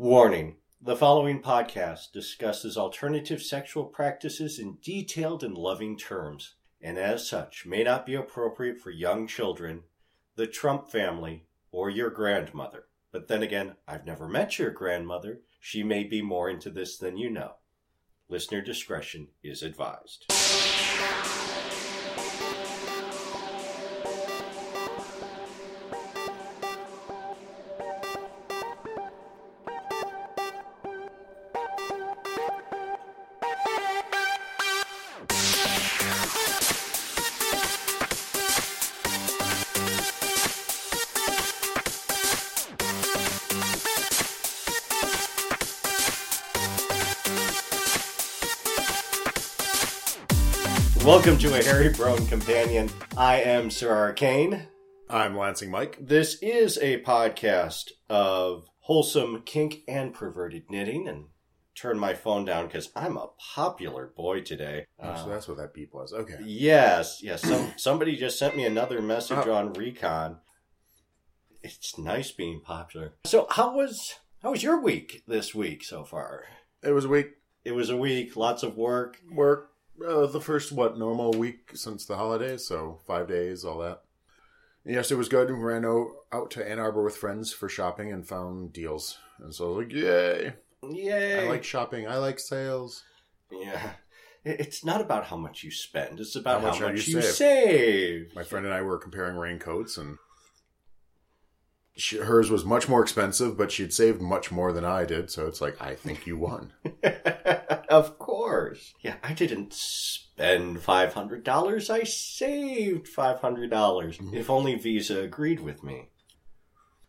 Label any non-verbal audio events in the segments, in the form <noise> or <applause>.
Warning the following podcast discusses alternative sexual practices in detailed and loving terms, and as such may not be appropriate for young children, the Trump family, or your grandmother. But then again, I've never met your grandmother. She may be more into this than you know. Listener discretion is advised. Welcome to a Harry Prone Companion. I am Sir Arcane. I'm Lansing Mike. This is a podcast of wholesome kink and perverted knitting. And turn my phone down because I'm a popular boy today. Oh, so Uh, that's what that beep was. Okay. yes, yes. Some, <clears throat> somebody just sent me another message Oh. on Recon. It's nice being popular. So, how was how was your week this week so far? It was a week It was a week, lots of work. work. Uh, the first what normal week since the holidays, so five days, all that. Yes, it was good. We ran out, to Ann Arbor with friends for shopping and found deals, and so I was like, "Yay! Yay! I like shopping. I like sales." Yeah. It's not about how much you spend. It's about How how much much, are you you save? save. My friend and I were comparing raincoats, and she, hers was much more expensive, but she'd saved much more than I did. So it's like, I think you won. <laughs> of course. Yeah, I didn't spend $500. I saved $500. dollars Mhm. If only Visa agreed with me.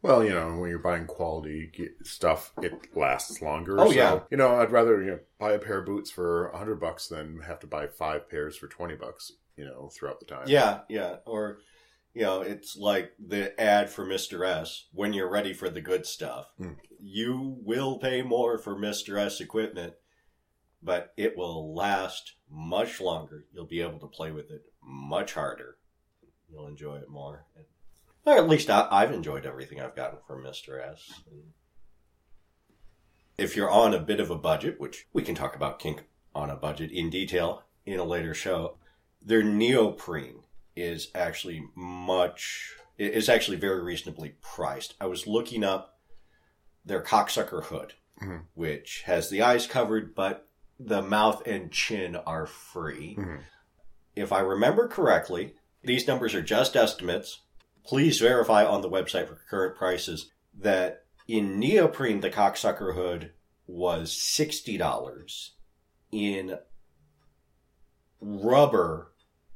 Well, you know, when you're buying quality stuff, it lasts longer. Oh, so, yeah. You know, I'd rather you know, buy a pair of boots for a hundred bucks than have to buy five pairs for twenty bucks. You know, throughout the time. Yeah, yeah. Or, you know, it's like the ad for Mr. S. When you're ready for the good stuff, Hmm. you will pay more for Mr. S equipment, but it will last much longer. You'll be able to play with it much harder. You'll enjoy it more. Or at least I, I've enjoyed everything I've gotten from Mr. S. If you're on a bit of a budget, which we can talk about kink on a budget in detail in a later show, they're neoprene is actually much is actually very reasonably priced. I was looking up their cocksucker hood, Mhm. which has the eyes covered, but the mouth and chin are free. Mhm. If I remember correctly, these numbers are just estimates. Please verify on the website for current prices that in neoprene the cocksucker hood was sixty dollars. In rubber,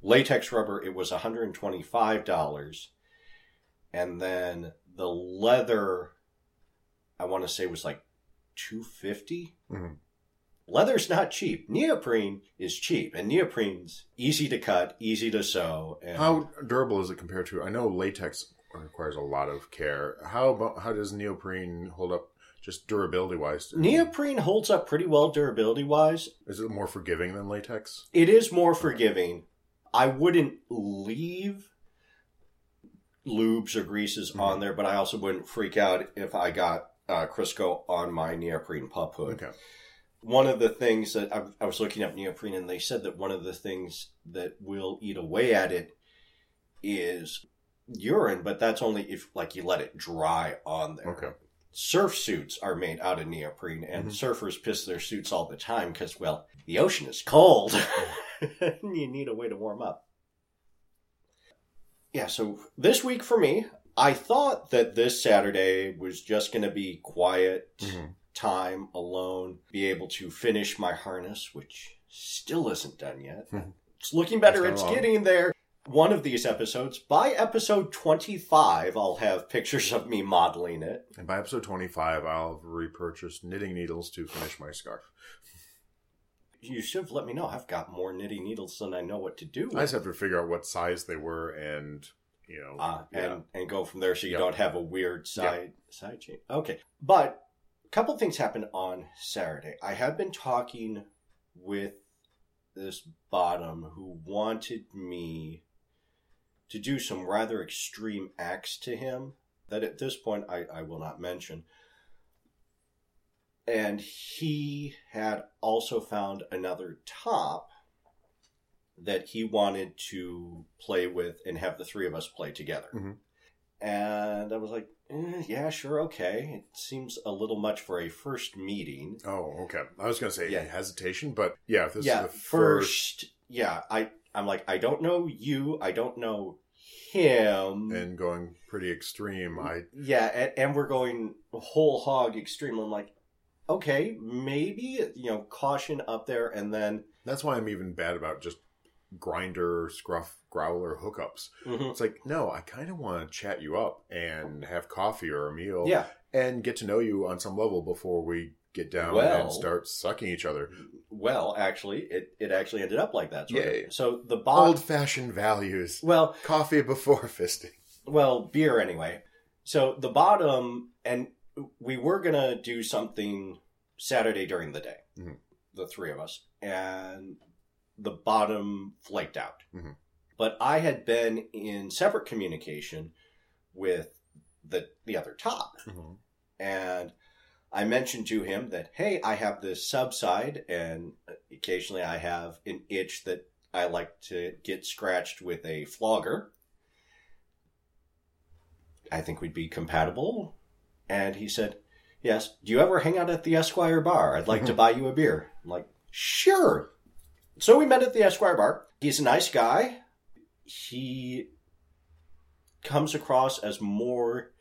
latex rubber, it was $125. And then the leather, I want to say was like 250 Mhm. Leather's not cheap. Neoprene is cheap, and neoprene's easy to cut, easy to sew. And How durable is it compared to? I know latex requires a lot of care. How about how does neoprene hold up? Just durability wise, neoprene holds up pretty well durability wise. is it more forgiving than latex? It is more forgiving. I wouldn't leave lubes or greases Mhm. on there, but I also wouldn't freak out if I got uh, Crisco on my neoprene pup hood. Okay. One of the things that I, I was looking up neoprene, and they said that one of the things that will eat away at it is urine, but that's only if like you let it dry on there. Okay. Surf suits are made out of neoprene, and Mhm. surfers piss their suits all the time because, well, the ocean is cold. <laughs> <laughs> you need a way to warm up. Yeah, so this week for me, I thought that this Saturday was just going to be quiet Mhm. time alone, be able to finish my harness, which still isn't done yet. <laughs> It's looking better, it's long. getting there. One of these episodes, by episode 25, I'll have pictures of me modeling it. And by episode twenty five, I'll repurchase knitting needles to finish my scarf. You should have let me know. I've got more knitting needles than I know what to do with. I just have to figure out what size they were and you know uh, yeah. and and go from there so you Yeah. don't have a weird side side chain. Okay, but a couple things happened on Saturday. I had been talking with this bottom who wanted me to do some rather extreme acts to him that at this point I, I will not mention. And he had also found another top that he wanted to play with and have the three of us play together. Mhm. And I was like, eh, yeah, sure, okay. It seems a little much for a first meeting. Oh, okay. I was gonna say Yeah. hesitation, but yeah, this yeah, is the first, first, yeah, I, I'm like, I don't know you, I don't know him. and going pretty extreme, I Yeah, and, and we're going whole hog extreme. I'm like, okay, maybe you know, caution up there, and then that's why I'm even bad about just Grindr, scruff, Growlr hookups. Mhm. It's like, no, I kind of want to chat you up and have coffee or a meal, yeah, and get to know you on some level before we get down Well- and start sucking each other. well, actually, it it actually ended up like that. Of. So the bond, Old fashioned values. well, Coffee before <laughs> fisting. well, beer anyway. So the bottom, and we were gonna do something Saturday during the day, Mhm. the three of us, and the bottom flaked out. Mhm. But I had been in separate communication with the the other top, and I mentioned to him that hey, I have this subside, and occasionally I have an itch that I like to get scratched with a flogger. I think we'd be compatible. And he said, Yes, do you ever hang out at the Esquire bar? I'd like to mm-hmm. buy you a beer. I'm like, Sure. So we met at the Esquire bar. He's a nice guy. He comes across as more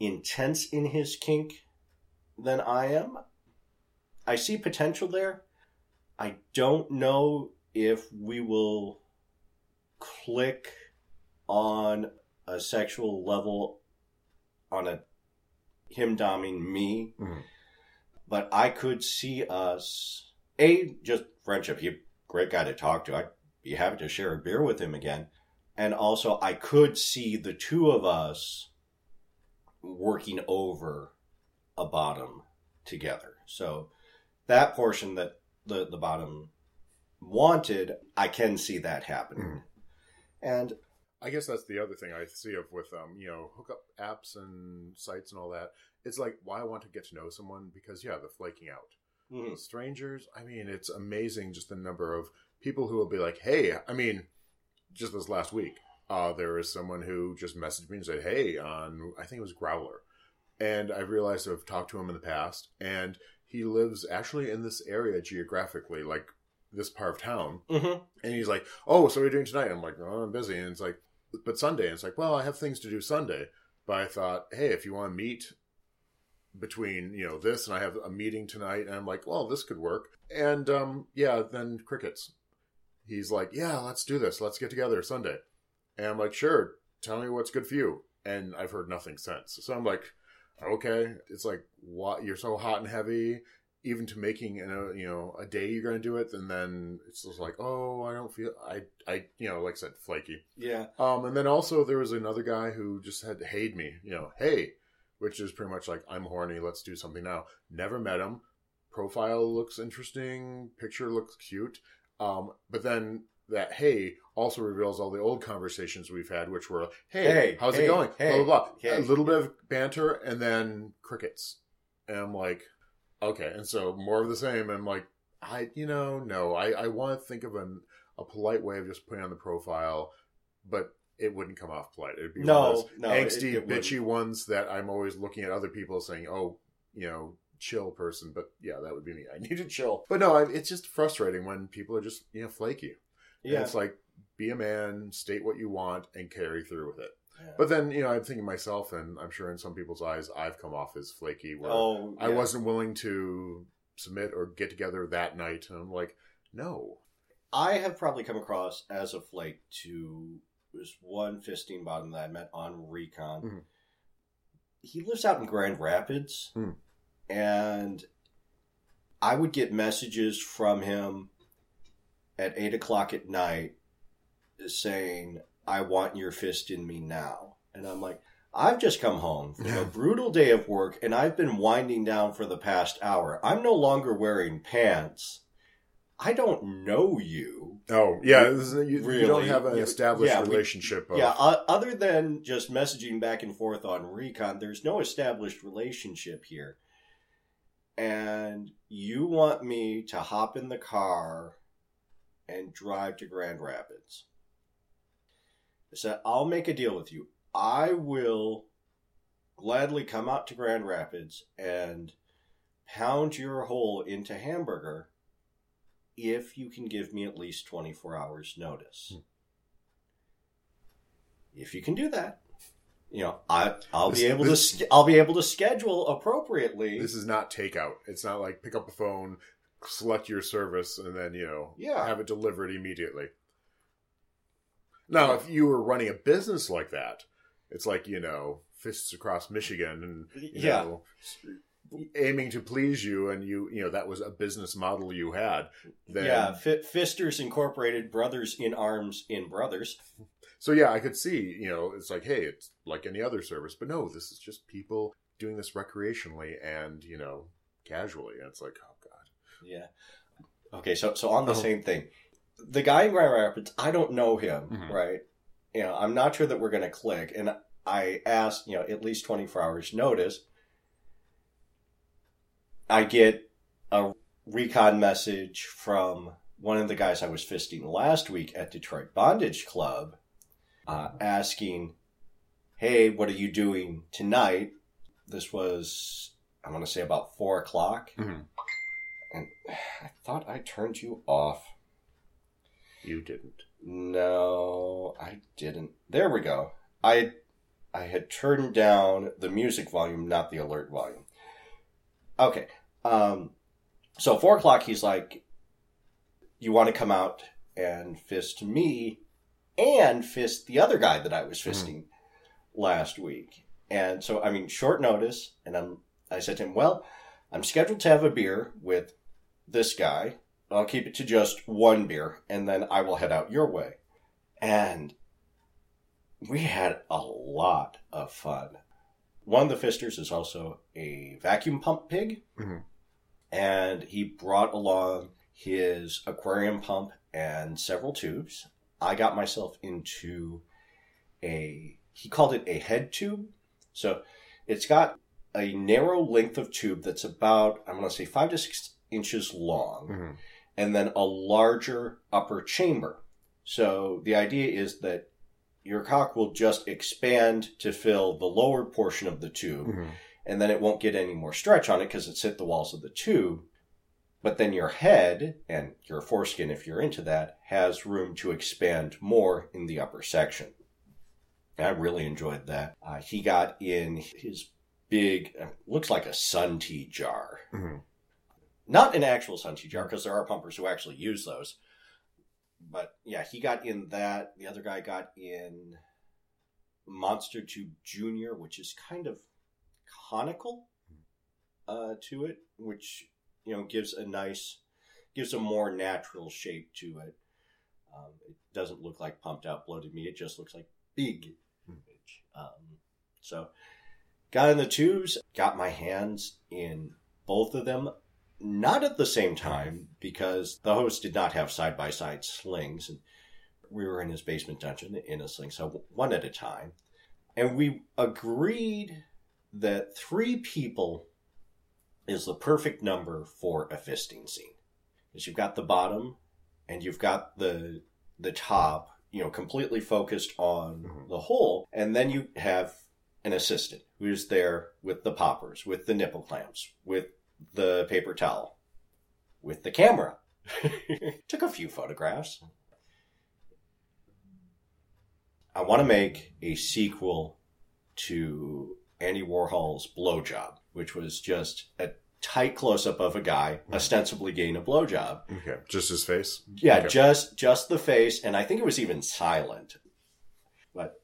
intense in his kink than I am. I see potential there. I don't know if we will click on a sexual level on a him doming me, Mhm. but I could see us a just friendship. He great guy to talk to. I'd be happy to share a beer with him again, and also I could see the two of us working over a bottom together. So that portion that the the bottom wanted, I can see that happening. Mhm. And I guess that's the other thing I see of with um, you know, hookup apps and sites and all that. It's like why I want to get to know someone because yeah, the flaking out. mhm, Strangers, I mean, it's amazing just the number of people who will be like, "Hey," I mean, just this last week, uh, there was someone who just messaged me and said, "Hey," on I think it was Growlr, and I realized I've talked to him in the past, and he lives actually in this area geographically, like this part of town, mhm. and he's like, "Oh, so what are you doing tonight?" I'm like, "Oh, I'm busy." And it's like, "But Sunday?" And it's like, "Well, I have things to do Sunday." But I thought, "Hey, if you want to meet between you know this and I have a meeting tonight," and I'm like, "Well, this could work." And um, yeah, then crickets. He's like, "Yeah, let's do this. Let's get together Sunday." And I'm like, "Sure. Tell me what's good for you." And I've heard nothing since. So I'm like, "Okay." It's like, "What? You're so hot and heavy." Even to making a you know a day you're going to do it and then it's just like oh i don't feel i i you know like i said flaky. Yeah. um and then also there was another guy who just had hayed me you know hey which is pretty much like i'm horny let's do something now. Never met him. Profile looks interesting. Picture looks cute. Um but then that hey also reveals all the old conversations we've had which were hey, Hey, how's hey, it going? Hey, blah blah. blah a little bit of banter and then crickets. And i'm like okay and so more of the same i'm like i you know no i i want to think of an, a polite way of just putting on the profile but it wouldn't come off polite it'd be one of No, those no, it- angsty it wouldn't. bitchy ones that i'm always looking at other people saying oh you know chill person but yeah that would be me i <laughs> need to chill but no I, it's just frustrating when people are just you know flaky And Yeah. it's like be a man state what you want and carry through with it. But then you know i'm thinking myself and i'm sure in some people's eyes i've come off as flaky where oh, I wasn't willing to submit or get together that night. And I'm like, no. I have probably come across as a flake to this one fisting bottom that I met on Recon. Mhm. He lives out in Grand Rapids, Hmm. and I would get messages from him at eight o'clock at night saying, "I want your fist in me now," and I'm like. I've just come home from Yeah. a brutal day of work and I've been winding down for the past hour. I'm no longer wearing pants. I don't know you. Oh, yeah. This is, you, you don't have an established yeah, we- relationship. Of, Yeah, uh, other than just messaging back and forth on Recon, there's no established relationship here. and you want me to hop in the car and drive to Grand Rapids. I said, I'll make a deal with you. I will gladly come out to Grand Rapids and pound your hole into hamburger if you can give me at least 24 hours notice. Hmm. If you can do that, you know, I I'll be able this- to I'll be able to schedule appropriately. This is not takeout. It's not like pick up the phone, select your service, and then you know Yeah. have it delivered immediately. Now, if you were running a business like that, it's like you know fists across Michigan and you yeah. know aiming to please you, and you you know that was a business model you had. Then, yeah, F- Fisters Incorporated, Brothers in Arms in Brothers. So yeah, I could see, you know, it's like, hey, it's like any other service, but no, this is just people doing this recreationally and you know casually. And it's like, oh god, Yeah. Okay, so so on the Oh. same thing, the guy in Grand Rapids, I don't know him, Mhm. right? You know, I'm not sure that we're going to click, and I asked, you know, at least 24 hours notice. I get a recon message from one of the guys I was fisting last week at Detroit Bondage Club, uh, asking, "Hey, what are you doing tonight?" This was, I want to say, about four o'clock. Mhm. And <sighs> I thought I turned you off. You didn't. No, I didn't. There we go. I I had turned down the music volume, not the alert volume. Okay. Um so four o'clock he's like, You wanna come out and fist me and fist the other guy that I was fisting last week. And so I mean short notice and I'm I said to him, Well, I'm scheduled to have a beer with this guy. I'll keep it to just one beer, and then I will head out your way. And we had a lot of fun. One of the fisters is also a vacuum pump pig, Mhm. and he brought along his aquarium pump and several tubes. I got myself into a, he called it a head tube. So it's got a narrow length of tube that's about, I'm going to say five to six inches long Mhm. And then a larger upper chamber. So the idea is that your cock will just expand to fill the lower portion of the tube, Mhm. and then it won't get any more stretch on it because it's hit the walls of the tube. But then your head and your foreskin, if you're into that, has room to expand more in the upper section. I really enjoyed that. Uh, he got in his big, uh, looks like a sun tea jar Mhm. Not an actual sun tea jar because there are pumpers who actually use those. But yeah, he got in that. The other guy got in Monster Tube Junior, which is kind of conical uh, to it, which you know gives a nice, gives a more natural shape to it. Um, it doesn't look like pumped out bloated meat; it just looks like big. Um, so, got in the tubes, got my hands in both of them not at the same time because the host did not have side by side slings and we were in his basement dungeon in a sling so one at a time and we agreed that three people is the perfect number for a fisting scene because you've got the bottom and you've got the the top you know completely focused on Mhm. the hole and then you have an assistant who's there with the poppers with the nipple clamps with the paper towel with the camera. <laughs> Took a few photographs. I want to make a sequel to Andy Warhol's Blowjob, which was just a tight close up of a guy hmm. ostensibly getting a blowjob. Okay, just his face. Yeah, Okay. just just the face, and I think it was even silent. But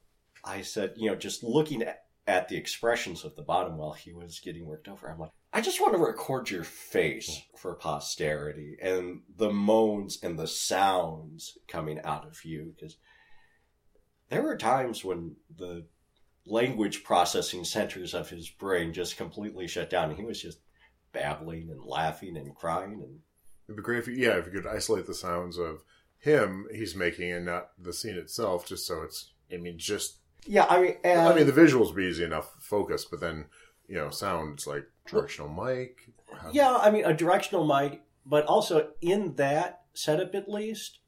I said, you know, just looking at, at the expressions of the bottom while he was getting worked over, I'm like, I just want to record your face for posterity and the moans and the sounds coming out of you because there were times when the language processing centers of his brain just completely shut down and he was just babbling and laughing and crying and It'd be great if you, yeah, if you could isolate the sounds of him he's making and not the scene itself, just so it's. I mean, just yeah i mean and, I mean, the visuals would be easy enough focus, but then you know, sounds like directional mic. Yeah, I mean a directional mic, but also in that setup at least,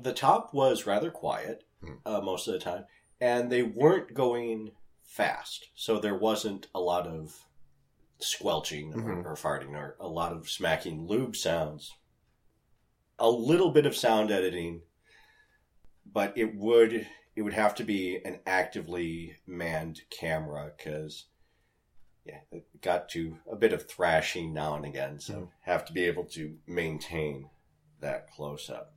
the top was rather quiet Hmm. uh, most of the time, and they weren't going fast, so there wasn't a lot of squelching or, Mhm. or farting or a lot of smacking lube sounds. A little bit of sound editing, but it would it would have to be an actively manned camera because yeah, it got to a bit of thrashing now and again, so Mhm. have to be able to maintain that close up.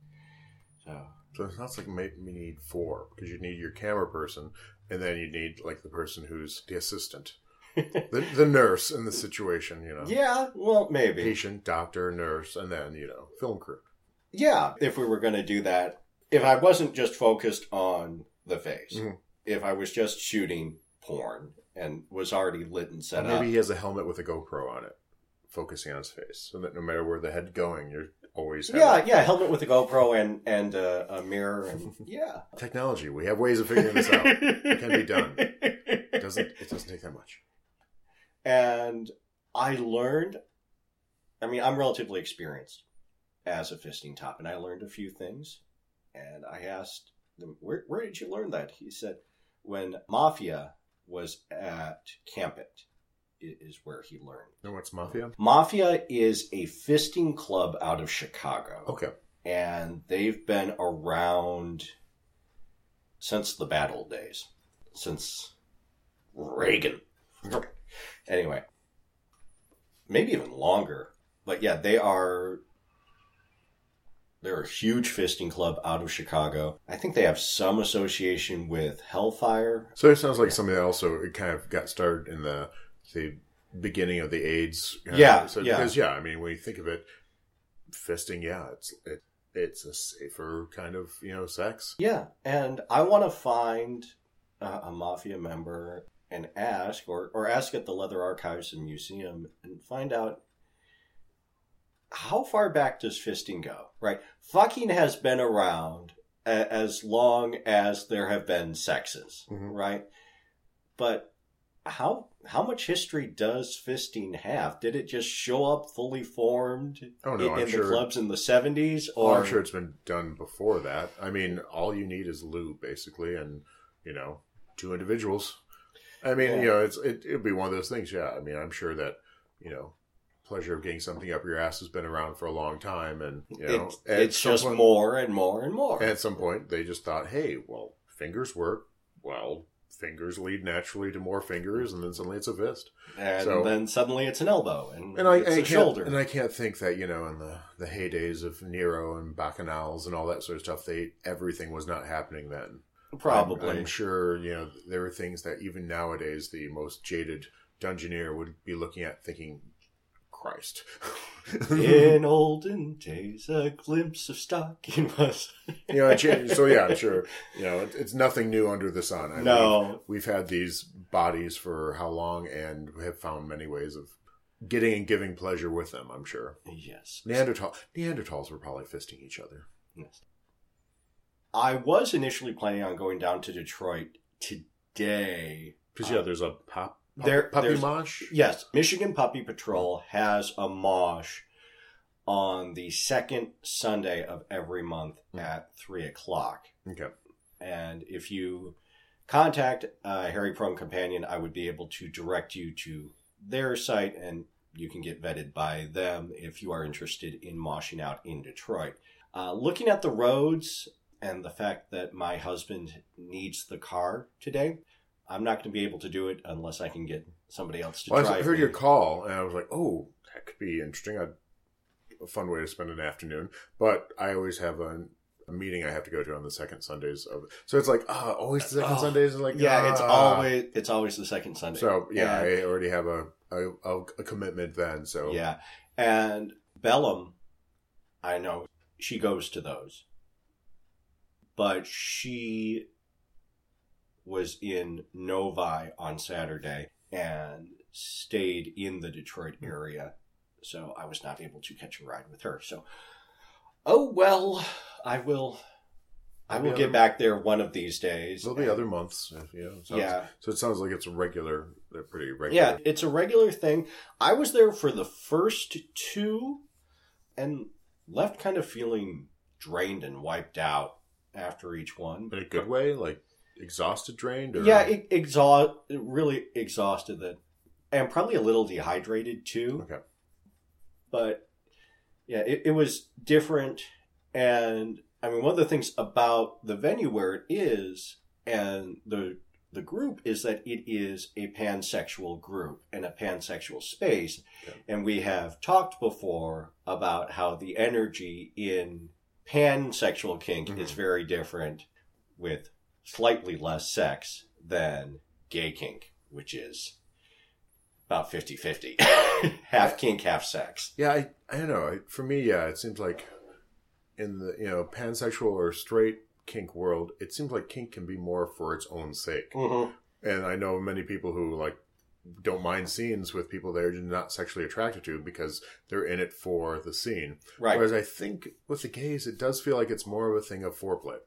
So So it sounds like maybe we need four because you need your camera person, and then you need like the person who's the assistant, <laughs> the, the nurse in the situation. You know, yeah, well maybe patient, doctor, nurse, and then you know film crew. yeah. If we were going to do that, if I wasn't just focused on the face, Mhm. if I was just shooting porn and was already lit and set Maybe up, Maybe he has a helmet with a GoPro on it, focusing on his face, so that no matter where the head's going, you're always yeah, yeah, helmet with a GoPro and and uh, a mirror and <laughs> yeah. technology. We have ways of figuring this out. It can be done. It doesn't it doesn't take that much. And I learned, I mean, I'm relatively experienced as a fisting top, and I learned a few things. And I asked him, where, where did you learn that? He said, when Mafia was at Campit, is where he learned. know what's mafia? Mafia is a fisting club out of Chicago Okay. and they've been around since the bad old days, since Reagan. <laughs> anyway, maybe even longer. But yeah, they are. They're a huge fisting club out of Chicago. I think they have some association with Hellfire. So it sounds like something that also it kind of got started in the the beginning of the AIDS. Yeah, so, yeah. Because yeah, I mean, when you think of it, fisting, yeah, it's it, it's a safer kind of you know sex. Yeah, and I want to find uh, a mafia member and ask, or or ask at the Leather Archives and Museum, and find out how far back does fisting go. Right, fucking has been around a- as long as there have been sexes. Mhm. Right, but how how much history does fisting have? Did it just show up fully formed Oh no, in, in sure. the clubs in the seventies? Oh, Or I'm sure it's been done before that. I mean, all you need is lube, basically, and you know, two individuals. I mean, Yeah. you know, it's it, it'd be one of those things. Yeah, I mean, I'm sure that you know, pleasure of getting something up your ass has been around for a long time, and you know, it's, it's just point- more and more and more. At some point, they just thought, hey, well, fingers work. Well, fingers lead naturally to more fingers, and then suddenly it's a fist. and So- then suddenly it's an elbow and, And I, it's I a can't, shoulder. and I can't think that you know, in the the heydays of Nero and Bacchanals and all that sort of stuff, they everything was not happening then. Probably. I'm, I'm sure you know there are things that even nowadays the most jaded dungeoneer would be looking at, thinking, "Christ." In <laughs> olden days, a glimpse of stocking was. <laughs> you know, so yeah, I'm sure <laughs> you know it, it's nothing new under the sun. I mean, no. we've had these bodies for how long, and have found many ways of getting and giving pleasure with them. I'm sure Yes. Neanderthal Neanderthals were probably fisting each other. yes. I was initially planning on going down to Detroit today. Because yeah, there's a pop There- puppy there's- mosh. Yes, Michigan Puppy Patrol has a mosh on the second Sunday of every month Hmm. at 3 o'clock. Okay, And if you contact uh, Harry Prone Companion, I would be able to direct you to their site and you can get vetted by them if you are interested in moshing out in Detroit. Uh, looking at the roads and the fact that my husband needs the car today, I'm not going to be able to do it unless I can get somebody else to well, drive. I heard your call, and I was like, "Oh, that could be interesting. I'd, a fun way to spend an afternoon." But I always have a, a meeting I have to go to on the second Sundays of. So it's like, ah, always the second Oh, Sundays, like, yeah, it's ah. always it's always the second Sunday. So yeah, And- I already have a, a a a commitment then. So Yeah. And Bellum, I know she goes to those. But she was in Novi on Saturday and stayed in the Detroit hmm. area. So I was not able to catch a ride with her. So, oh well, I will I will get other- back there one of these days. There'll be other months. If, you know, sounds- Yeah. So it sounds like it's a regular. They're pretty regular. Yeah, it's a regular thing. I was there for the first two and left kind of feeling drained and wiped out after each one. in a good way, like exhausted, drained. Or... Yeah, it exhaust really exhausted that and probably a little dehydrated too. Okay. But yeah, it, it was different and I mean one of the things about the venue where it is and the the group is that it is a pansexual group and a pansexual space. Okay. And we have talked before about how the energy in pansexual kink is Mhm. very different with slightly less sex than gay kink, which is about 50 50. <laughs> half kink, half sex. Yeah, I, I don't know. For me, yeah, it seems like in the you know pansexual or straight kink world, it seems like kink can be more for its own sake. Mm-hmm. And I know many people who like don't mind scenes with people they're not sexually attracted to because they're in it for the scene. Right. Whereas I think with the gays, it does feel like it's more of a thing of foreplay.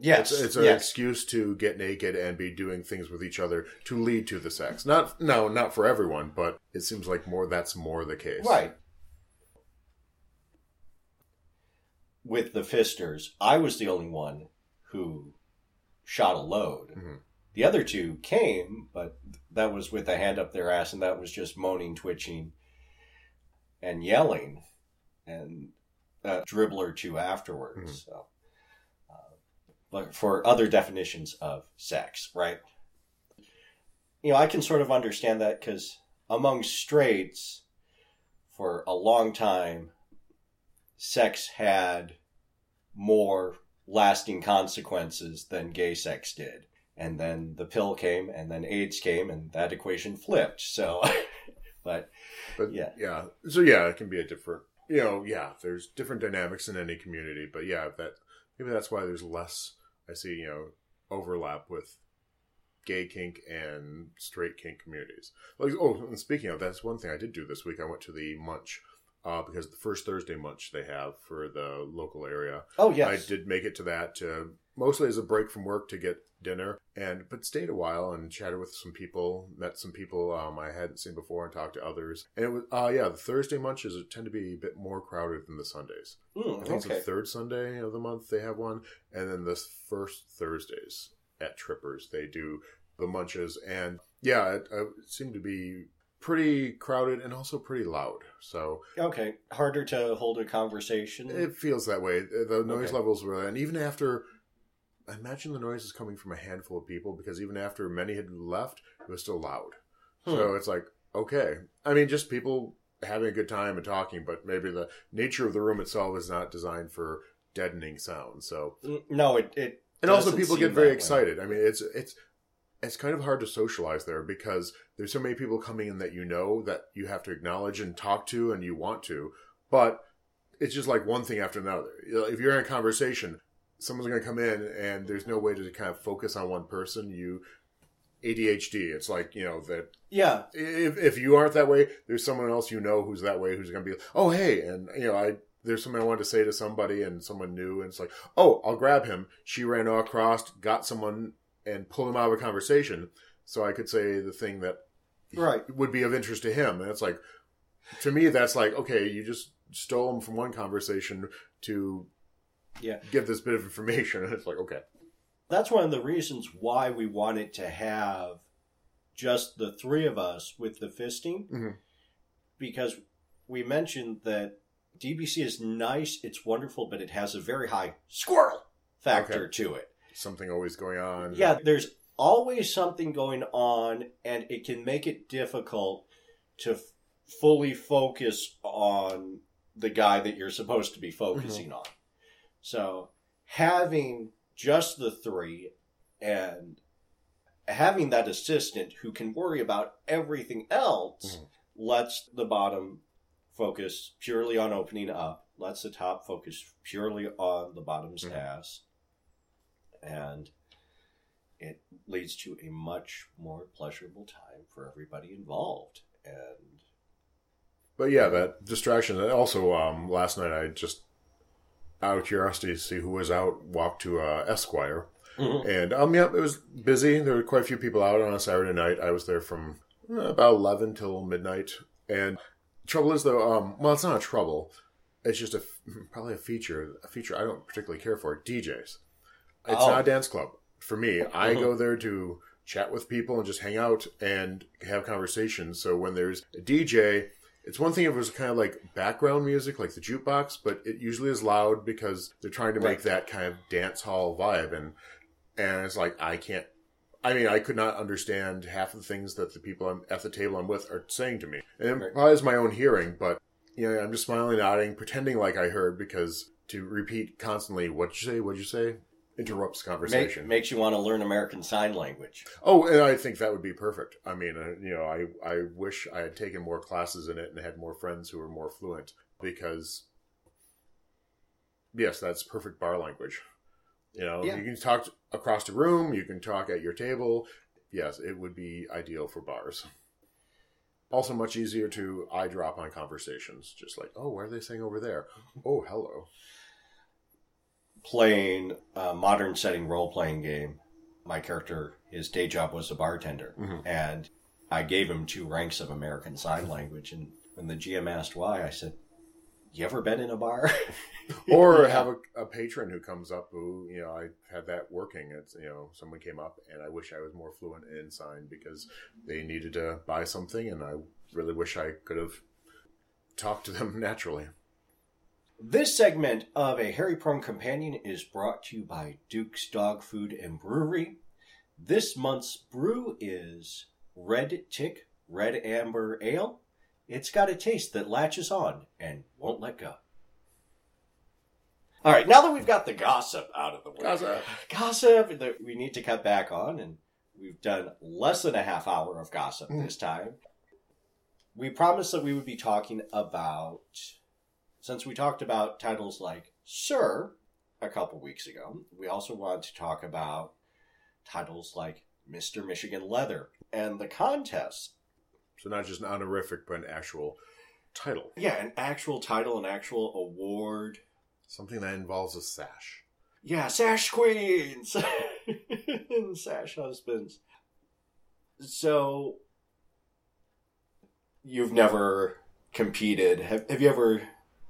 Yes. It's, it's an yes. excuse to get naked and be doing things with each other to lead to the sex. Not no, not for everyone, but it seems like more that's more the case. Right. With the fisters, I was the only one who shot a load. Mhm. The other two came, but that was with a hand up their ass, and that was just moaning, twitching, and yelling, and a dribble or two afterwards. Mhm. So, but for other definitions of sex, right? You know, I can sort of understand that because among straights, for a long time, sex had more lasting consequences than gay sex did. And then the pill came, and then AIDS came, and that equation flipped. So, <laughs> but But Yeah. yeah, so yeah, it can be a different. You know, yeah, there's different dynamics in any community, but yeah, that maybe that's why there's less. I see, you know, overlap with gay kink and straight kink communities. Like, oh, and speaking of that's one thing I did do this week. I went to the Munch uh, because the first Thursday Munch they have for the local area. oh yes, I did make it to that to, mostly as a break from work to get dinner, and but stayed a while and chatted with some people, met some people um, I hadn't seen before, and talked to others. And it was, uh, yeah, the Thursday munches tend to be a bit more crowded than the Sundays. Mm, I think it's the third Sunday of the month they have one, and then the first Thursdays at Trippers they do the munches, and yeah, it, uh, it seemed to be pretty crowded and also pretty loud. So Okay, harder to hold a conversation. It feels that way. The noise Okay. levels were, and even after, I imagine the noise is coming from a handful of people because even after many had left, it was still loud. Hmm. So it's like, okay. I mean, just people having a good time and talking, but maybe the nature of the room itself is not designed for deadening sound. So, no, it it and also people get very that way. excited. I mean, it's it's it's kind of hard to socialize there because there's so many people coming in that you know that you have to acknowledge and talk to and you want to, but it's just like one thing after another. If you're in a conversation, someone's going to come in and there's no way to kind of focus on one person. You ADHD. It's like you know that Yeah, if if you aren't that way, there's someone else you know who's that way who's going to be, oh hey, and you know I there's something I wanted to say to somebody and someone new, and it's like, oh I'll grab him. She ran across, got someone, and pulled him out of a conversation, so I could say the thing that right. would be of interest to him, and it's like, to me that's like, okay, you just stole him from one conversation to Yeah. give this bit of information, and <laughs> it's like, okay, That's one of the reasons why we wanted to have just the three of us with the fisting, Mhm. because we mentioned that DBC is nice, it's wonderful, but it has a very high squirrel factor to it. something always going on. Yeah, there's always something going on, and it can make it difficult to f- fully focus on the guy that you're supposed to be focusing on. So, having just the three and having that assistant who can worry about everything else Mhm. lets the bottom focus purely on opening up, lets the top focus purely on the bottom's Mhm. ass, and it leads to a much more pleasurable time for everybody involved. And But yeah, that distraction. And also, um, last night I just out of curiosity to see who was out, walked to uh, Esquire. Mhm. And um, yeah, it was busy. There were quite a few people out on a Saturday night. I was there from uh, about eleven till midnight. And trouble is though, um, well, it's not a trouble. It's just a <laughs> probably a feature. A feature I don't particularly care for. DJs. It's Oh. not a dance club for me. I Mhm. go there to chat with people and just hang out and have conversations. So when there's a DJ, it's one thing if it was kind of like background music, like the jukebox, but it usually is loud because they're trying to make Right. that kind of dance hall vibe. And and it's like I can't. I mean, I could not understand half of the things that the people I'm, at the table I'm with are saying to me, and Right. it probably is my own hearing. But you know, I'm just smiling, nodding, pretending like I heard because to repeat constantly, "What'd you say? What'd you say?" Interrupts Make, conversation. makes you want to learn American Sign Language. Oh, and I think that would be perfect. I mean, uh, you know, I I wish I had taken more classes in it and had more friends who were more fluent because yes, that's perfect bar language. You know, Yeah. you can talk across the room, you can talk at your table. Yes, it would be ideal for bars. Also, much easier to eye drop on conversations. Just like, oh, what are they saying over there? <laughs> Oh, hello. Playing a modern setting role playing game, my character, his day job was a bartender. Mhm. And I gave him two ranks of American Sign Language. And when the GM asked why, I said, You ever been in a bar? <laughs> or have a, a patron who comes up who you know i had that working it's you know someone came up and i wish i was more fluent in sign because they needed to buy something and i really wish i could have talked to them <laughs> naturally This segment of A Harry Prone Companion is brought to you by Duke's Dog Food and Brewery. This month's brew is Red Tick Red Amber Ale. It's got a taste that latches on and won't let go. All right, now that we've got the gossip out of the way, Gossip. gossip that we need to cut back on, and we've done less than a half hour of gossip Mm. this time. We promised that we would be talking about, since we talked about titles like Sir a couple weeks ago, we also wanted to talk about titles like Mr. Michigan Leather and the contest. so not just an honorific but an actual title Yeah, an actual title, an actual award. something that involves a sash Yeah, Sash Queens and <laughs> Sash Husbands. So, you've never competed. Have, have you ever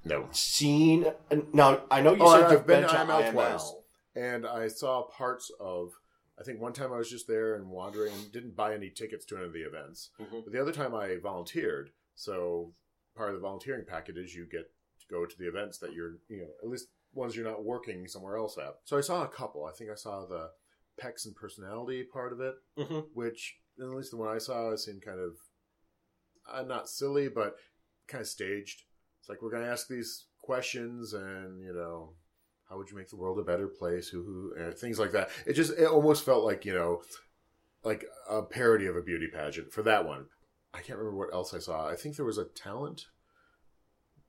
no seen? Now, I know you Oh, said I've you've been been, to IML IML. twice. and i saw parts of i think one time i was just there and wandering and didn't buy any tickets to any of the events Mhm. But the other time I volunteered, so part of the volunteering package is you get to go to the events that you're, you know, at least ones you're not working somewhere else at. So I saw a couple. I think I saw the pecs and personality part of it, Mhm. which at least the one I saw seemed kind of uh, not silly, but kind of staged. It's like we're going to ask these questions, and you know, how would you make the world a better place? Who, who, things like that. It just, it almost felt like you know, like a parody of a beauty pageant for that one. I can't remember what else I saw. I think there was a talent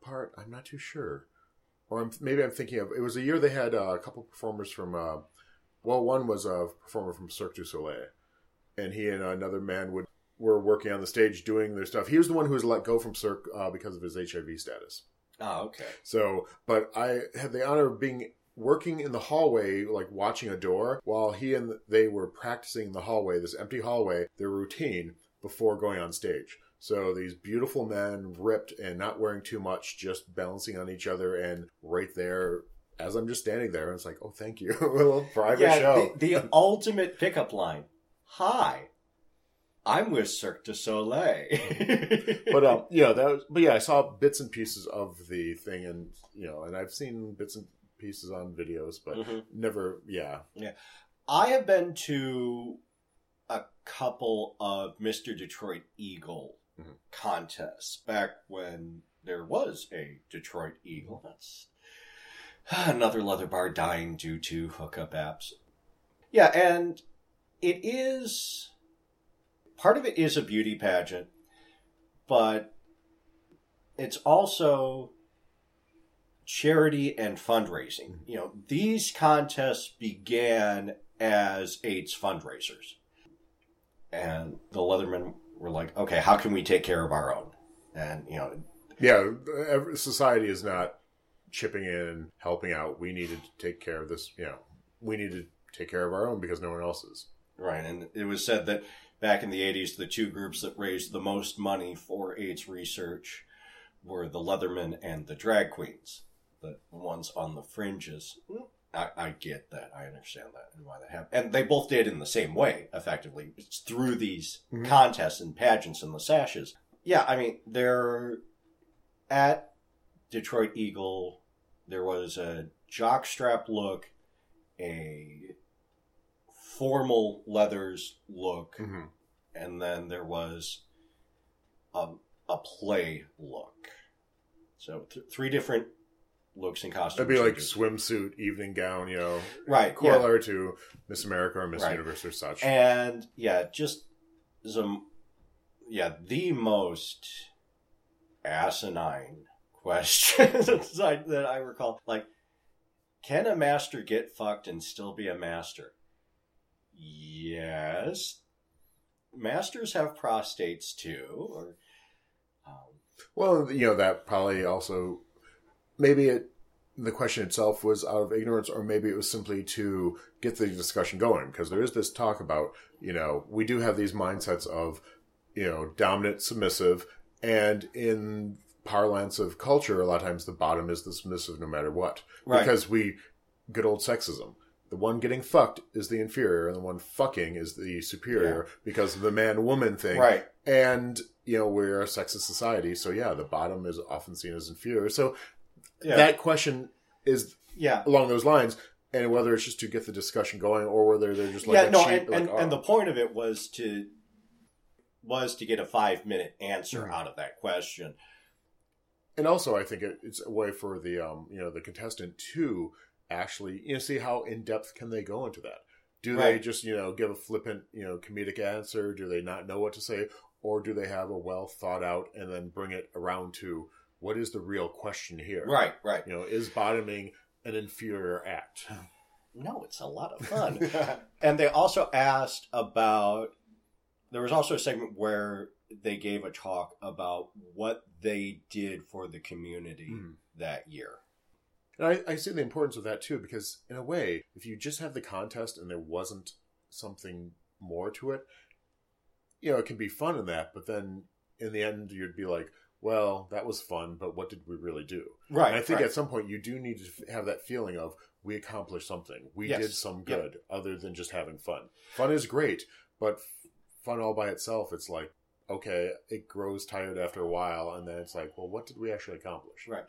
part. I'm not too sure, or I'm, maybe I'm thinking of. It was a year they had uh, a couple performers from. Uh, well, one was a performer from Cirque du Soleil, and he and another man would were working on the stage doing their stuff. He was the one who was let go from Cirque uh, because of his HIV status. Oh, okay. So, but I had the honor of being working in the hallway, like watching a door, while he and they were practicing in the hallway, this empty hallway, their routine before going on stage. So these beautiful men, ripped and not wearing too much, just balancing on each other, and right there, as I'm just standing there, it's like, oh, thank you, a <laughs> little private yeah, show. the, the ultimate pickup line. Hi, I'm with Cirque du Soleil. <laughs> but um, yeah, that was. But yeah, I saw bits and pieces of the thing, and you know, and I've seen bits and pieces on videos, but Mhm. never. Yeah, yeah. I have been to a couple of Mr. Detroit Eagle Mhm. contests back when there was a Detroit Eagle. That's another leather bar dying due to hookup apps. Yeah, and it is part of it is a beauty pageant, but it's also charity and fundraising. You know, these contests began as AIDS fundraisers. And the Leathermen were like, okay, how can we take care of our own? And, you know, yeah. Society is not chipping in, helping out. We needed to take care of this. You know, we needed to take care of our own because no one else is. Right, and it was said that back in the 80s, the two groups that raised the most money for AIDS research were the Leathermen and the drag queens, the ones on the fringes. I, I get that. I understand that and why that happened. And they both did in the same way, effectively. It's through these Mhm. contests and pageants and the sashes. Yeah, I mean, they're at Detroit Eagle. There was a jockstrap look, a formal leathers look, Mm-hmm. and then there was a, a play look. So th- three different looks and costumes. That'd be like swimsuit, evening gown, you know, right, yeah. corollary to Miss America or Miss Right. Universe or such. and yeah, just some, yeah, the most asinine <laughs> question that <laughs> I- that I recall. Like, can a master get fucked and still be a master? Yes. Masters have prostates too, or um, Well, you know that probably also maybe it the question itself was out of ignorance, or maybe it was simply to get the discussion going because there is this talk about you know we do have these mindsets of you know dominant, submissive, and in parlance of culture, a lot of times the bottom is the submissive no matter what right. because we good old sexism. The one getting fucked is the inferior, and the one fucking is the superior because of the man woman thing. right. And, you know, we're a sexist society. So, yeah, the bottom is often seen as inferior. So, Yeah. that question is yeah. along those lines. And whether it's just to get the discussion going or whether they're just like, yeah, a no, cheap, and, like, and, oh. and the point of it was to was to get a five minute answer Mhm. out of that question. and also I think it, it's a way for the, um, you know, the contestant to actually, you know, see how in depth can they go into that. Do they just, you know, give a flippant, you know, comedic answer? Do they not know what to say? Or do they have a well thought out and then bring it around to what is the real question here? Right, right. You know, is bottoming an inferior act? <laughs> No, it's a lot of fun. <laughs> and they also asked about. There was also a segment where they gave a talk about what they did for the community Mhm. that year. And I, I see the importance of that too, because in a way, if you just have the contest and there wasn't something more to it, you know, it can be fun in that, but then in the end, you'd be like, well, that was fun, but what did we really do? Right. and I think right. at some point you do need to have that feeling of we accomplished something. We Yes. did some Yep. good other than just having fun. Fun is great, but f- fun all by itself, it's like, okay, it grows tired after a while, and then it's like, well, what did we actually accomplish? Right.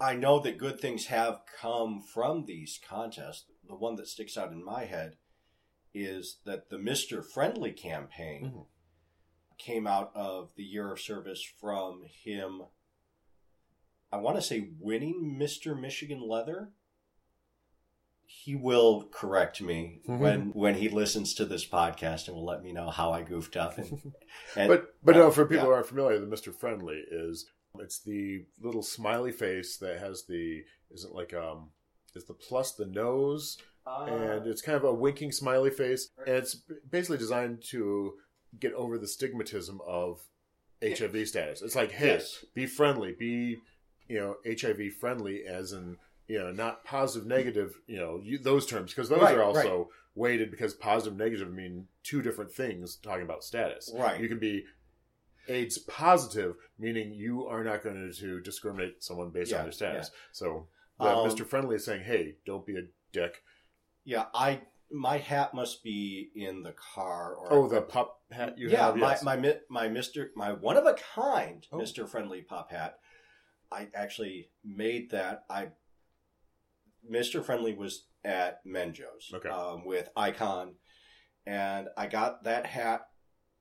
I know that good things have come from these contests. The one that sticks out in my head is that the Mr. Friendly campaign Mhm. came out of the year of service from him. I want to say winning Mr. Michigan Leather. He will correct me Mhm. when when he listens to this podcast and will let me know how I goofed up. And, <laughs> and but but uh, no, for people yeah. who aren't familiar, the Mister Friendly is it's the little smiley face that has the isn't like um is the plus the nose? And it's kind of a winking smiley face. And it's basically designed to get over the stigmatism of HIV status. It's like hey, yes, be friendly, be you know HIV friendly as in you know not positive negative you know you, those terms. Because those Right, are also weighted because positive negative mean two different things talking about status. right. You can be AIDS positive, meaning you are not going to discriminate someone based Yeah, on their status. So the Um, Mr. Friendly is saying, "Hey, don't be a dick." Yeah, I my hat must be in the car. Or Oh, the pop hat you yeah, have. my my my Mister my one of a kind Oh. Mister Friendly pop hat. I actually made that. I Mister Friendly was at Menjo's Okay. um, with Icon, and I got that hat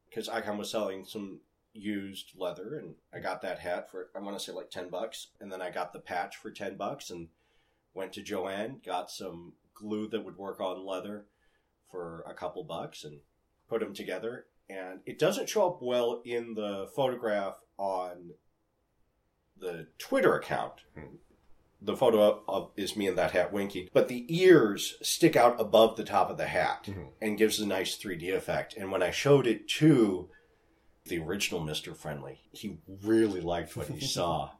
because Icon was selling some used leather, and I got that hat for I want to say like ten bucks, and then I got the patch for ten bucks, and went to Joann, got some glue that would work on leather for a couple bucks, and put them together. And it doesn't show up well in the photograph on the Twitter account. Hmm. The photo of, is me in that hat winking, but the ears stick out above the top of the hat Mhm. and gives a nice 3D effect. And when I showed it to the original Mr. Friendly, he really liked what he <laughs> saw.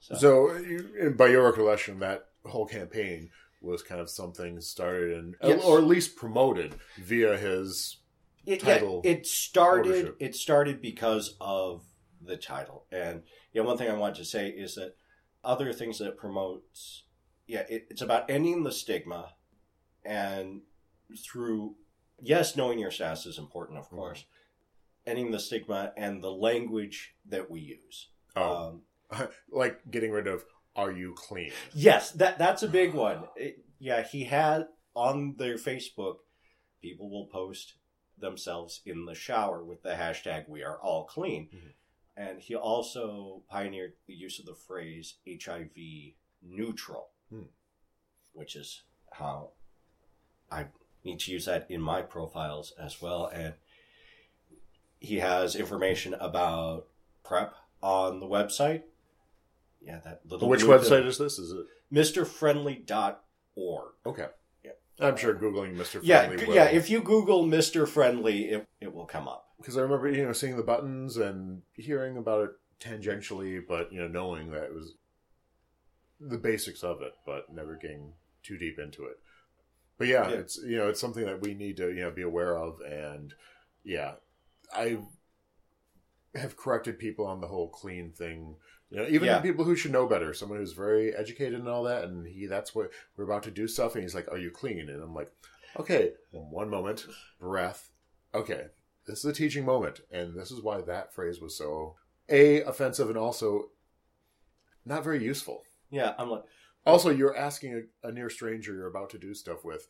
So, So, you, by your recollection, that whole campaign was kind of something started and Yes. or at least promoted via his it, yeah, title it started. ownership. It started because of the title, and yeah, one thing I want to say is that other things that promotes. Yeah, it, it's about ending the stigma, and through yes, knowing your status is important, of mm-hmm. course. Ending the stigma and the language that we use. oh, Um, <laughs> like getting rid of "Are you clean?" Yes, that that's a big one. It- yeah, he had on their Facebook, people will post themselves in the shower with the hashtag "We are all clean," Mhm. and he also pioneered the use of the phrase "HIV neutral," Hmm. which is how I need to use that in my profiles as well. And he has information about PrEP on the website. Yeah, that little Which website is this? Is it MrFriendly.org. okay? Yeah. I'm sure googling Mister Friendly. g- will. yeah. If you Google Mr. Friendly, it, it will come up. because I remember you know seeing the buttons and hearing about it tangentially, but you know knowing that it was the basics of it, but never getting too deep into it. But yeah, Yeah. it's you know it's something that we need to you know be aware of, and yeah, I have corrected people on the whole clean thing. You know, even Yeah. people who should know better, someone who's very educated and all that, and he that's what we're about to do stuff, and he's like, "Are you clean?" And I'm like, "Okay, one moment, breath. Okay, this is a teaching moment, and this is why that phrase was so a offensive and also not very useful. Yeah, I'm like, Also, you're asking a, a near stranger you're about to do stuff with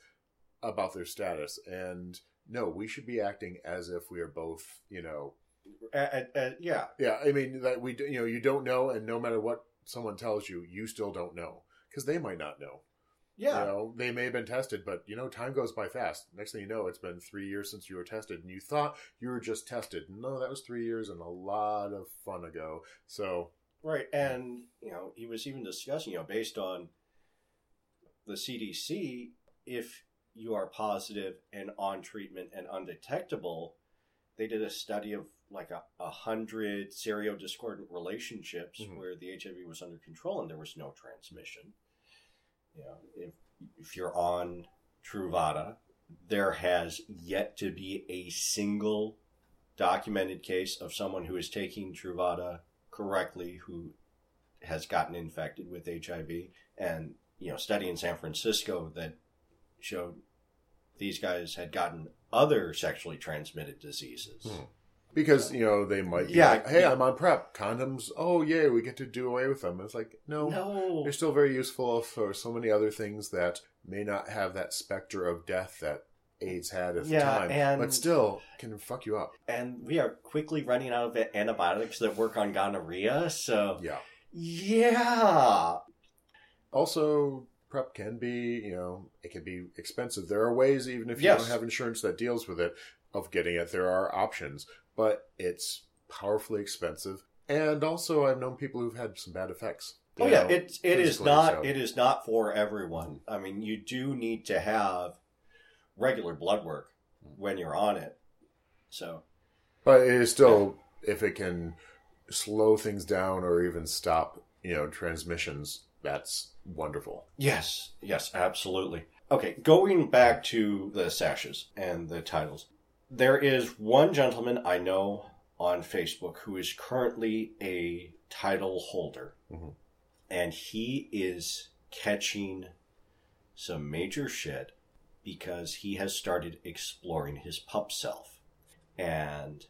about their status, and no, we should be acting as if we are both, you know, uh, uh, uh, yeah, yeah. I mean that we, you know, you don't know, and no matter what someone tells you, you still don't know because they might not know. yeah, You know, they may have been tested, but you know, time goes by fast. Next thing you know, it's been three years since you were tested, and you thought you were just tested. No, that was three years and a lot of fun ago. So, right. And you know, he was even discussing, you know, based on the CDC, if you are positive and on treatment and undetectable, they did a study of like a, a hundred serodiscordant relationships Mhm. where the HIV was under control and there was no transmission. You know, if if you're on Truvada, there has yet to be a single documented case of someone who is taking Truvada correctly who has gotten infected with HIV. And, you know, study in San Francisco that showed these guys had gotten other sexually transmitted diseases. Hmm. because you know they might, be Yeah. like, hey, I'm on PrEP condoms. Oh yeah, we get to do away with them. It's like no, No. they're still very useful for so many other things that may not have that specter of death that AIDS had at Yeah, the time, and- but still can fuck you up. And we are quickly running out of antibiotics that work on gonorrhea. So, Yeah. yeah. Also, PrEP can be, you know, it can be expensive. There are ways, even if you Yes. don't have insurance that deals with it, of getting it. There are options, but it's powerfully expensive. And also, I've known people who've had some bad effects. Oh you yeah, know, it it is not so- it is not for everyone. I mean, you do need to have regular blood work when you're on it. So But it is still, if it can slow things down or even stop, you know, transmissions, that's wonderful. yes, yes, absolutely. Okay, going back to the sashes and the titles. There is one gentleman I know on Facebook who is currently a title holder. Mhm. And he is catching some major shit because he has started exploring his pup self. And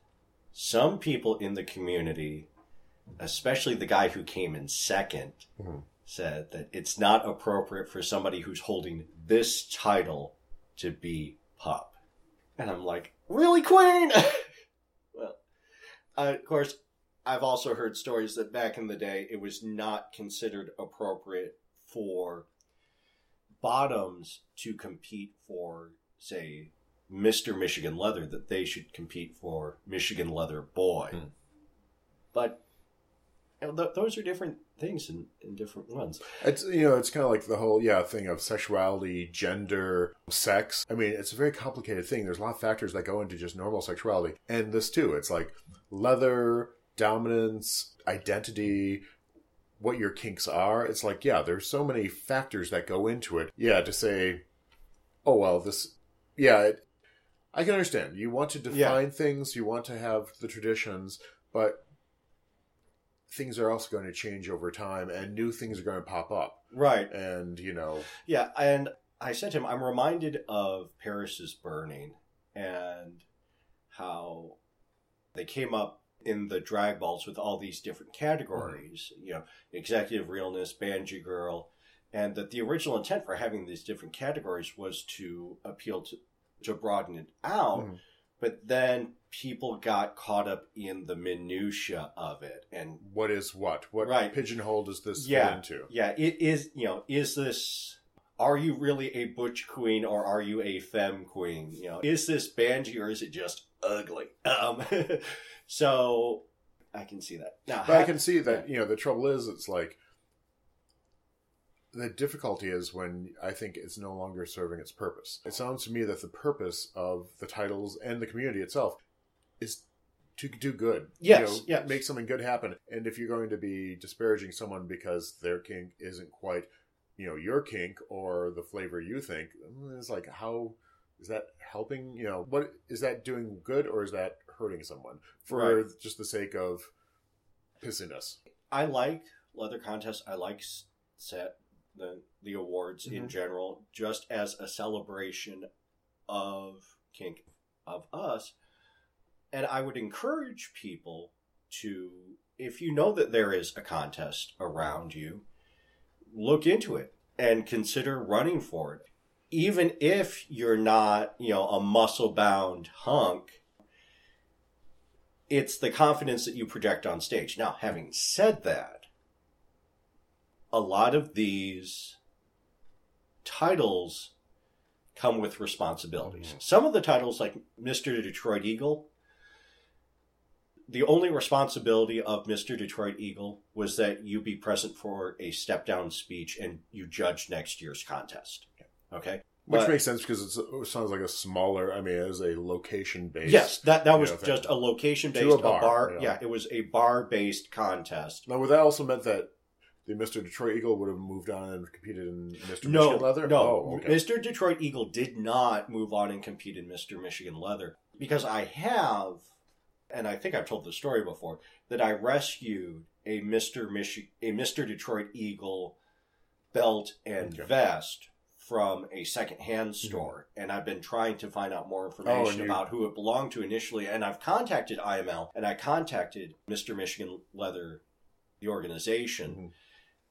some people in the community, especially the guy who came in 2nd Mhm. Said that it's not appropriate for somebody who's holding this title to be pup. And I'm like, really, Queen? <laughs> well, uh, of course, I've also heard stories that back in the day it was not considered appropriate for bottoms to compete for, say, Mr. Michigan Leather, that they should compete for Michigan Leather Boy. Hmm. But th- those are different things in, in different ones. It's you know, it's kind of like the whole yeah thing of sexuality, gender, sex. I mean, it's a very complicated thing. There's a lot of factors that go into just normal sexuality, and this too. It's like leather, dominance, identity, what your kinks are. It's like, yeah, there's so many factors that go into it. Yeah, to say, oh well, this, yeah, it, I can understand. You want to define Yeah. things, you want to have the traditions, but things are also going to change over time, and new things are going to pop up. Right. And you know, Yeah, and I said to him, I'm reminded of Paris Is Burning and how they came up in the drag balls with all these different categories, you know, executive realness, Banjee Girl, and that the original intent for having these different categories was to appeal to to broaden it out. Mhm. But then people got caught up in the minutia of it and what is what? What Right. pigeonhole does this Yeah. fit into? Yeah, it is. You know, is this? Are you really a butch queen or are you a femme queen? You know, is this Banjee or is it just ugly? Um, <laughs> so I can see that now. But I can see that you know the trouble is it's like the difficulty is when I think it's no longer serving its purpose. It sounds to me that the purpose of the titles and the community itself is to do good. Yes, you know, yes. make something good happen. And if you're going to be disparaging someone because their kink isn't quite, you know, your kink or the flavor you think, it's like how is that helping? You know, what is that doing good or is that hurting someone for Right. just the sake of pissiness? I like leather contests. I like set the the awards in Mhm. general, just as a celebration of kink of us. And I would encourage people to, if you know that there is a contest around you, look into it and consider running for it. Even if you're not, you know, a muscle bound hunk, it's the confidence that you project on stage. Now, having said that, a lot of these titles come with responsibilities. Mhm. Some of the titles, like Mr. Detroit Eagle, the only responsibility of Mr. Detroit Eagle was that you be present for a step down speech and you judge next year's contest. Okay? Which But- makes sense because it's, it sounds like a smaller. I mean, it is a location based. Yes, that, that was know, just a location based, a a bar, bar. yeah. yeah, it was a bar based contest. Now, would that also meant that the Mister Detroit Eagle would have moved on and competed in Mister No, Michigan Leather? no. Oh, okay. Mr. Detroit Eagle did not move on and compete in Mr. Michigan Leather because I have, and I think I've told the story before, that I rescued a Mr. Michi- a Mr. Detroit Eagle belt and Okay. vest from a secondhand store, and I've been trying to find out more information Mm-hmm. Oh, about who it belonged to initially, and I've contacted IML and I contacted Mr. Michigan Leather, the organization, Mhm.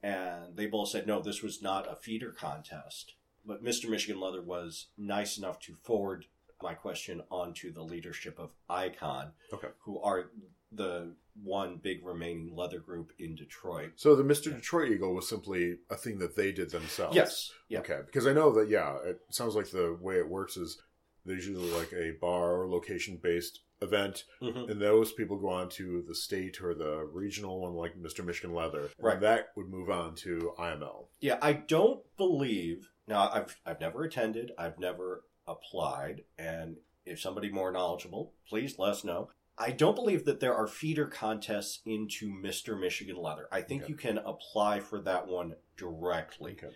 and they both said no, this was not a feeder contest. But Mr. Michigan Leather was nice enough to forward my question onto the leadership of Icon, Okay. who are the one big remaining leather group in Detroit. So the Mister Detroit Eagle was simply a thing that they did themselves. Yes, yeah, Okay, because I know that yeah, it sounds like the way it works is there's usually like a bar or location based event, Mhm. and those people go on to the state or the regional one, like Mister Michigan Leather. and Right. that would move on to IML. yeah. I don't believe now. I've I've never attended. I've never applied, and if somebody more knowledgeable, please let us know. I don't believe that there are feeder contests into Mr. Michigan Leather. I think Okay. you can apply for that one directly. Okay.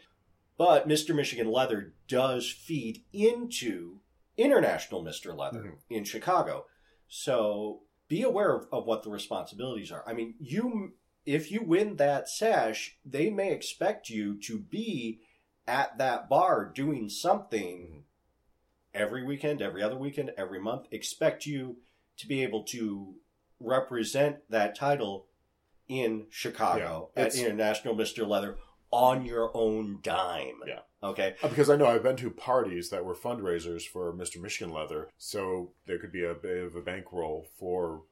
But Mr. Michigan Leather does feed into International Mr. Leather Mhm. in Chicago. So be aware of, of what the responsibilities are. I mean, you if you win that sash, they may expect you to be at that bar doing something every weekend, every other weekend, every month. Expect you to be able to represent that title in Chicago Yeah, at International Mr. Leather on your own dime. Yeah. Okay. Uh, Because I know I've been to parties that were fundraisers for Mr. Michigan Leather, so there could be a bit of a bankroll for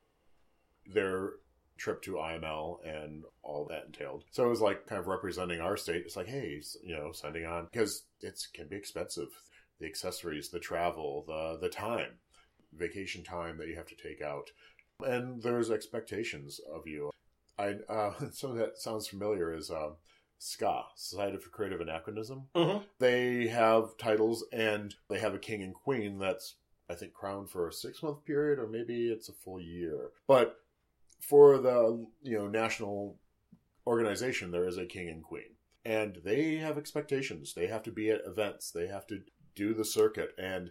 their trip to IML and all that entailed. So it was like kind of representing our state. It's like, hey, you know, sending on because it can be expensive. The accessories, the travel, the the time, vacation time that you have to take out, and there's expectations of you. I uh, <laughs> some of that sounds familiar is um, SCA, Society for Creative Anachronism Mm-hmm. they have titles and they have a king and queen that's I think crowned for a six month period or maybe it's a full year. But for the you know national organization there is a king and queen, and they have expectations. They have to be at events. They have to do the circuit. And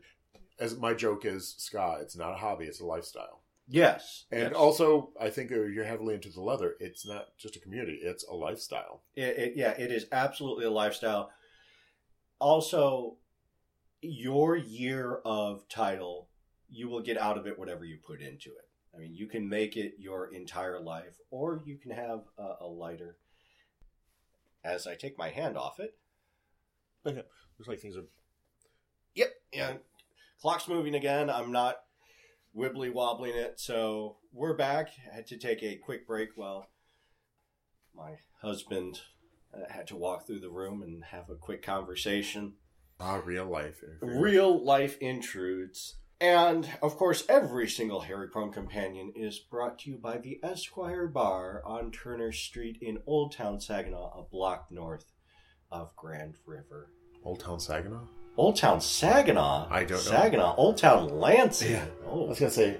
as my joke is, ska, it's not a hobby; it's a lifestyle. Yes. And yes. also, I think uh, you're heavily into the leather. It's not just a community; it's a lifestyle. It, it, yeah, it is absolutely a lifestyle. Also, your year of title, you will get out of it whatever you put into it. I mean, you can make it your entire life, or you can have a, a lighter. As I take my hand off it, Looks like things are. Yeah. Clock's moving again. I'm not wibbly wobbling it. So we're back. I had to take a quick break while my husband uh, had to walk through the room and have a quick conversation. Ah, real life. Real life intrudes. And of course, every single Harry Prone companion is brought to you by the Esquire Bar on Turner Street in Old Town Saginaw, a block north of Grand River. Old Town Saginaw. Old Town Saginaw. I don't know. Saginaw. Old Town Lansing. Yeah. I Oh. was gonna say.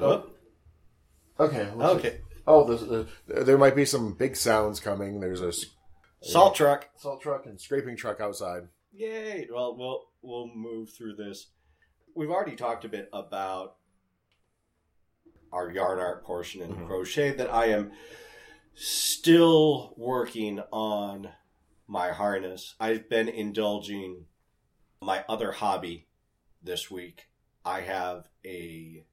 Oh, Okay. let's okay. see. Oh, there's, uh, there might be some big sounds coming. There's a s- Salt truck. salt truck and scraping truck outside. Yay. Well, we'll we'll move through this. We've already talked a bit about our yarn art portion and Mhm. crochet that I am still working on my harness. I've been indulging my other hobby this week. I have a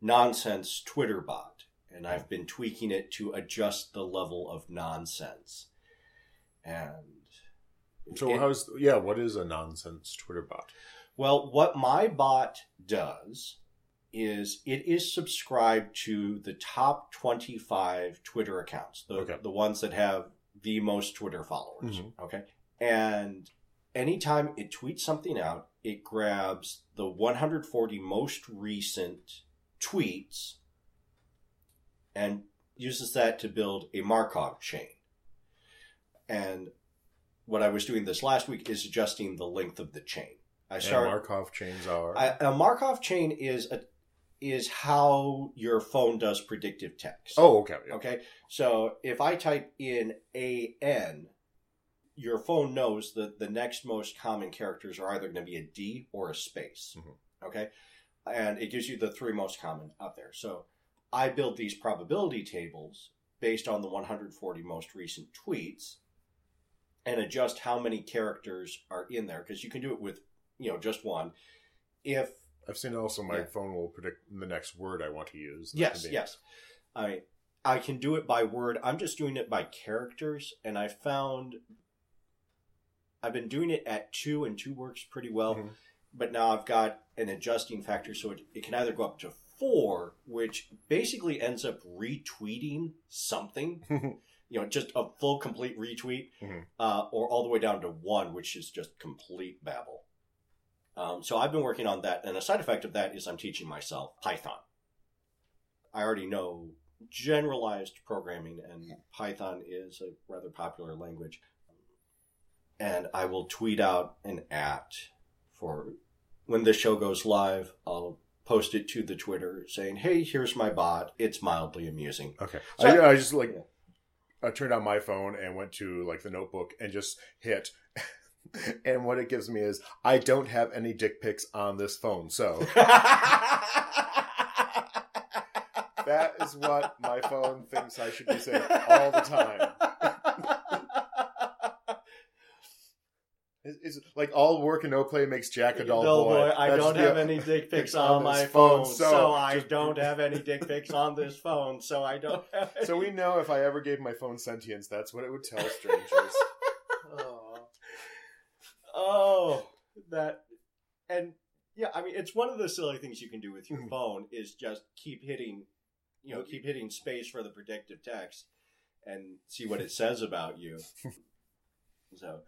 nonsense Twitter bot, and I've been tweaking it to adjust the level of nonsense. And So it- how's yeah? What is a nonsense Twitter bot? well, what my bot does is it is subscribed to the top 25 Twitter accounts, the, Okay. the ones that have the most Twitter followers. Mhm. Okay. And anytime it tweets something out, it grabs the 140 most recent tweets and uses that to build a Markov chain. And what I was doing this last week is adjusting the length of the chain. I And start Markov chains are. I, a Markov chain is a is how your phone does predictive text. oh, okay. yeah. okay. So if I type in a n, your phone knows that the next most common characters are either going to be a D or a space. Mhm. Okay, and it gives you the three most common up there. So I build these probability tables based on the 140 most recent tweets and adjust how many characters are in there because you can do it with you know just one. If I've seen also my Yeah. phone will predict the next word I want to use. Yes, yes. I I can do it by word. I'm just doing it by characters, and I found I've been doing it at two, and two works pretty well. Mhm. But now I've got an adjusting factor, so it, it can either go up to four, which basically ends up retweeting something, <laughs> you know, just a full complete retweet, Mhm. uh, or all the way down to one, which is just complete babble. Um, so I've been working on that, and a side effect of that is I'm teaching myself Python. I already know generalized programming, and Python is a rather popular language. And I will tweet out an at for when the show goes live. I'll post it to the Twitter saying, "Hey, here's my bot. It's mildly amusing." Okay. So- I, I just like Yeah. I turned on my phone and went to like the notebook and just hit. <laughs> and what it gives me is I don't have any dick pics on this phone. So <laughs> that is what my phone thinks I should be saying all the time. It's like all work and no play makes Jack a dull, Dull boy. I That's don't the- have any dick <laughs> pics on, on my phone, phone, so, so I just- don't have any <laughs> dick pics on this phone, so I don't <laughs> have. Any. So we know if I ever gave my phone sentience, that's what it would tell strangers. oh. oh, that and yeah, I mean it's one of the silly things you can do with your Mhm. phone is just keep hitting, you know, keep hitting space for the predictive text and see what it says about you. so.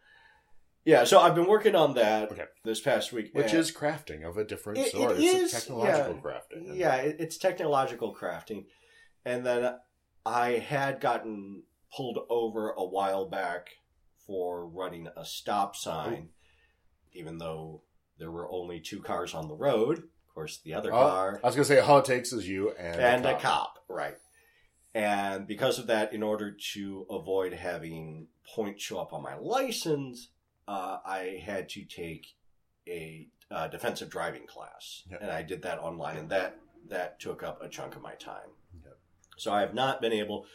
Yeah, so I've been working on that Okay. this past week, Which is crafting of a different It- sort. it it's is, a technological yeah. crafting. Yeah, it, it's technological crafting. And then I had gotten pulled over a while back for running a stop sign, oh. even though there were only two cars on the road. Of course, the other Oh, car I was gonna say all it takes is you and, and a a cop. cop, right? And because of that, in order to avoid having points show up on my license, uh, I had to take a uh, defensive driving class, Yeah. and I did that online, and that that took up a chunk of my time. Yeah. So I have not been able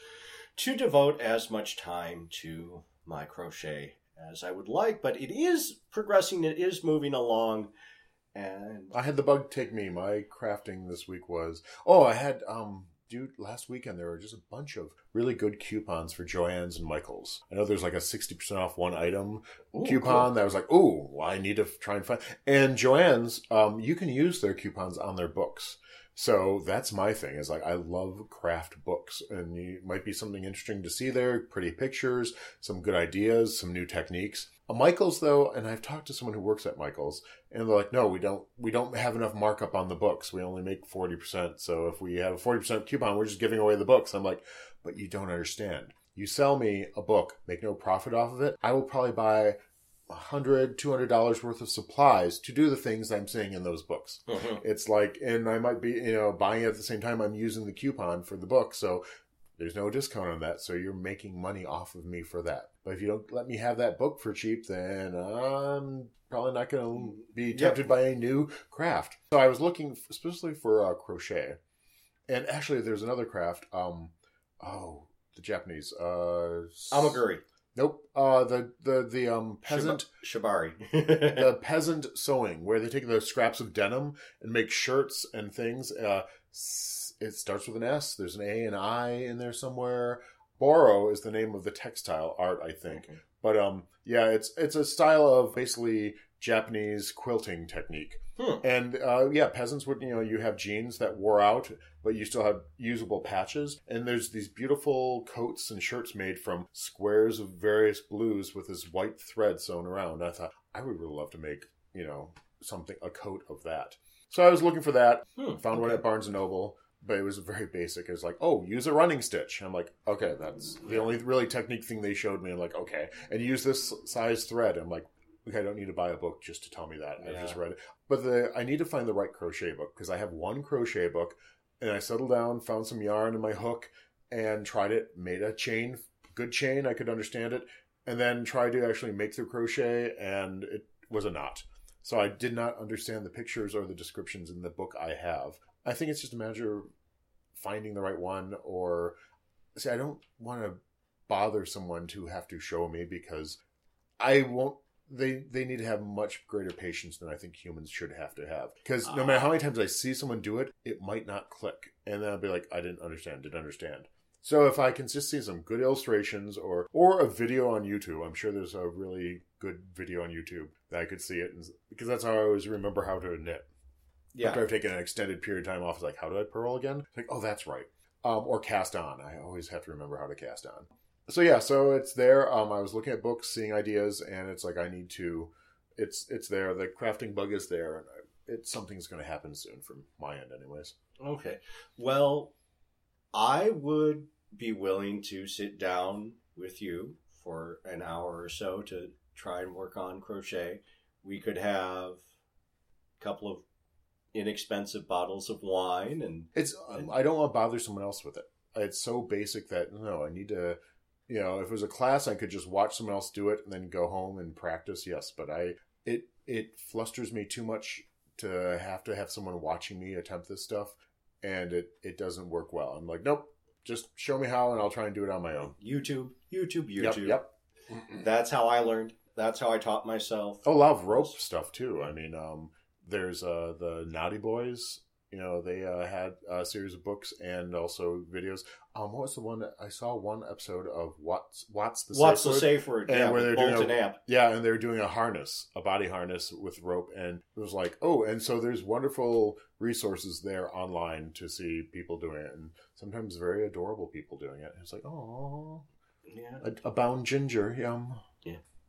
to devote as much time to my crochet as I would like, but it is progressing. It is moving along, and I had the bug take me. My crafting this week was oh, I had um dude last weekend there were just a bunch of really good coupons for Joann's and Michaels. I know there's like a sixty percent off one item Ooh, coupon that was like, oh, well, I need to try and find. And Joann's, um, you can use their coupons on their books. So that's my thing. Is like I love craft books, and you might be something interesting to see there. Pretty pictures, some good ideas, some new techniques. A Michaels though, and I've talked to someone who works at Michaels, and they're like, no, we don't, we don't have enough markup on the books. We only make forty percent. So if we have a forty percent coupon, we're just giving away the books. I'm like, but you don't understand. You sell me a book, make no profit off of it. I will probably buy $100, $200 worth of supplies to do the things I'm saying in those books. Mhm. It's like, and I might be, you know, buying it at the same time I'm using the coupon for the book. So there's no discount on that. So you're making money off of me for that. But if you don't let me have that book for cheap, then I'm probably not going to be Yep. tempted by a new craft. So I was looking specifically for uh, crochet. And actually, there's another craft. Um, oh, the Japanese. Uh, Amaguri, Nope. Uh, the the the um peasant Shibari. <laughs> the <laughs> peasant sewing, where they take the scraps of denim and make shirts and things. Uh, it starts with an S. There's an A and I in there somewhere. Boro is the name of the textile art, I think. Okay. But um, yeah, it's it's a style of basically Japanese quilting technique. Hmm. And uh, yeah, peasants would you know you have jeans that wore out, but you still have usable patches. And there's these beautiful coats and shirts made from squares of various blues with this white thread sewn around. I thought I would really love to make you know something a coat of that. So I was looking for that. Hmm, Found one at Barnes and Noble, but it was very basic. It was like, oh, use a running stitch. I'm like, okay, that's the only really technique thing they showed me. I'm like, okay, and use this size thread. I'm like, okay, I don't need to buy a book just to tell me that. I've just read it. But the I need to find the right crochet book because I have one crochet book, and I settled down, found some yarn in my hook, and tried it. Made a chain, good chain. I could understand it, and then tried to actually make the crochet, and it was a knot. So I did not understand the pictures or the descriptions in the book I have. I think it's just a matter of finding the right one or see I don't want to bother someone to have to show me because I won't they they need to have much greater patience than I think humans should have to have. Because no matter how many times I see someone do it, it might not click. And then I'll be like, I didn't understand, didn't understand. So if I can just see some good illustrations or or a video on YouTube, I'm sure there's a really good video on YouTube that I could see it, and, because that's how I always remember how to knit. Yeah. After I've taken an extended period of time off, it's like, how do I purl again? It's like, oh, that's right. Um, or cast on. I always have to remember how to cast on. So yeah, so it's there. Um, I was looking at books, seeing ideas, and it's like I need to. It's it's there. The crafting bug is there, and I, it something's going to happen soon from my end, anyways. Okay. Well, I would be willing to sit down with you for an hour or so to try and work on crochet. We could have a couple of inexpensive bottles of wine and It's um, I don't want to bother someone else with it. It's so basic that no, I need to. You know, if it was a class, I could just watch someone else do it and then go home and practice. Yes, but I it it flusters me too much to have to have someone watching me attempt this stuff, and it it doesn't work well. I'm like, nope, just show me how, and I'll try and do it on my own. YouTube, YouTube, Yep, YouTube. yep. That's how I learned. That's how I taught myself. Oh, a lot of rope stuff too. I mean, um, there's uh, the Naughty Boys. You know, they uh, had a series of books and also videos. Um, what was the one I saw? One episode of What's What's the What's Safe the Word? safe word? And yeah, where they're doing a- amp. Yeah, and they were doing a harness, a body harness with rope, and it was like, oh, and so there's wonderful resources there online to see people doing it, and sometimes very adorable people doing it. It's like, oh, Yeah. a, a bound ginger, yum.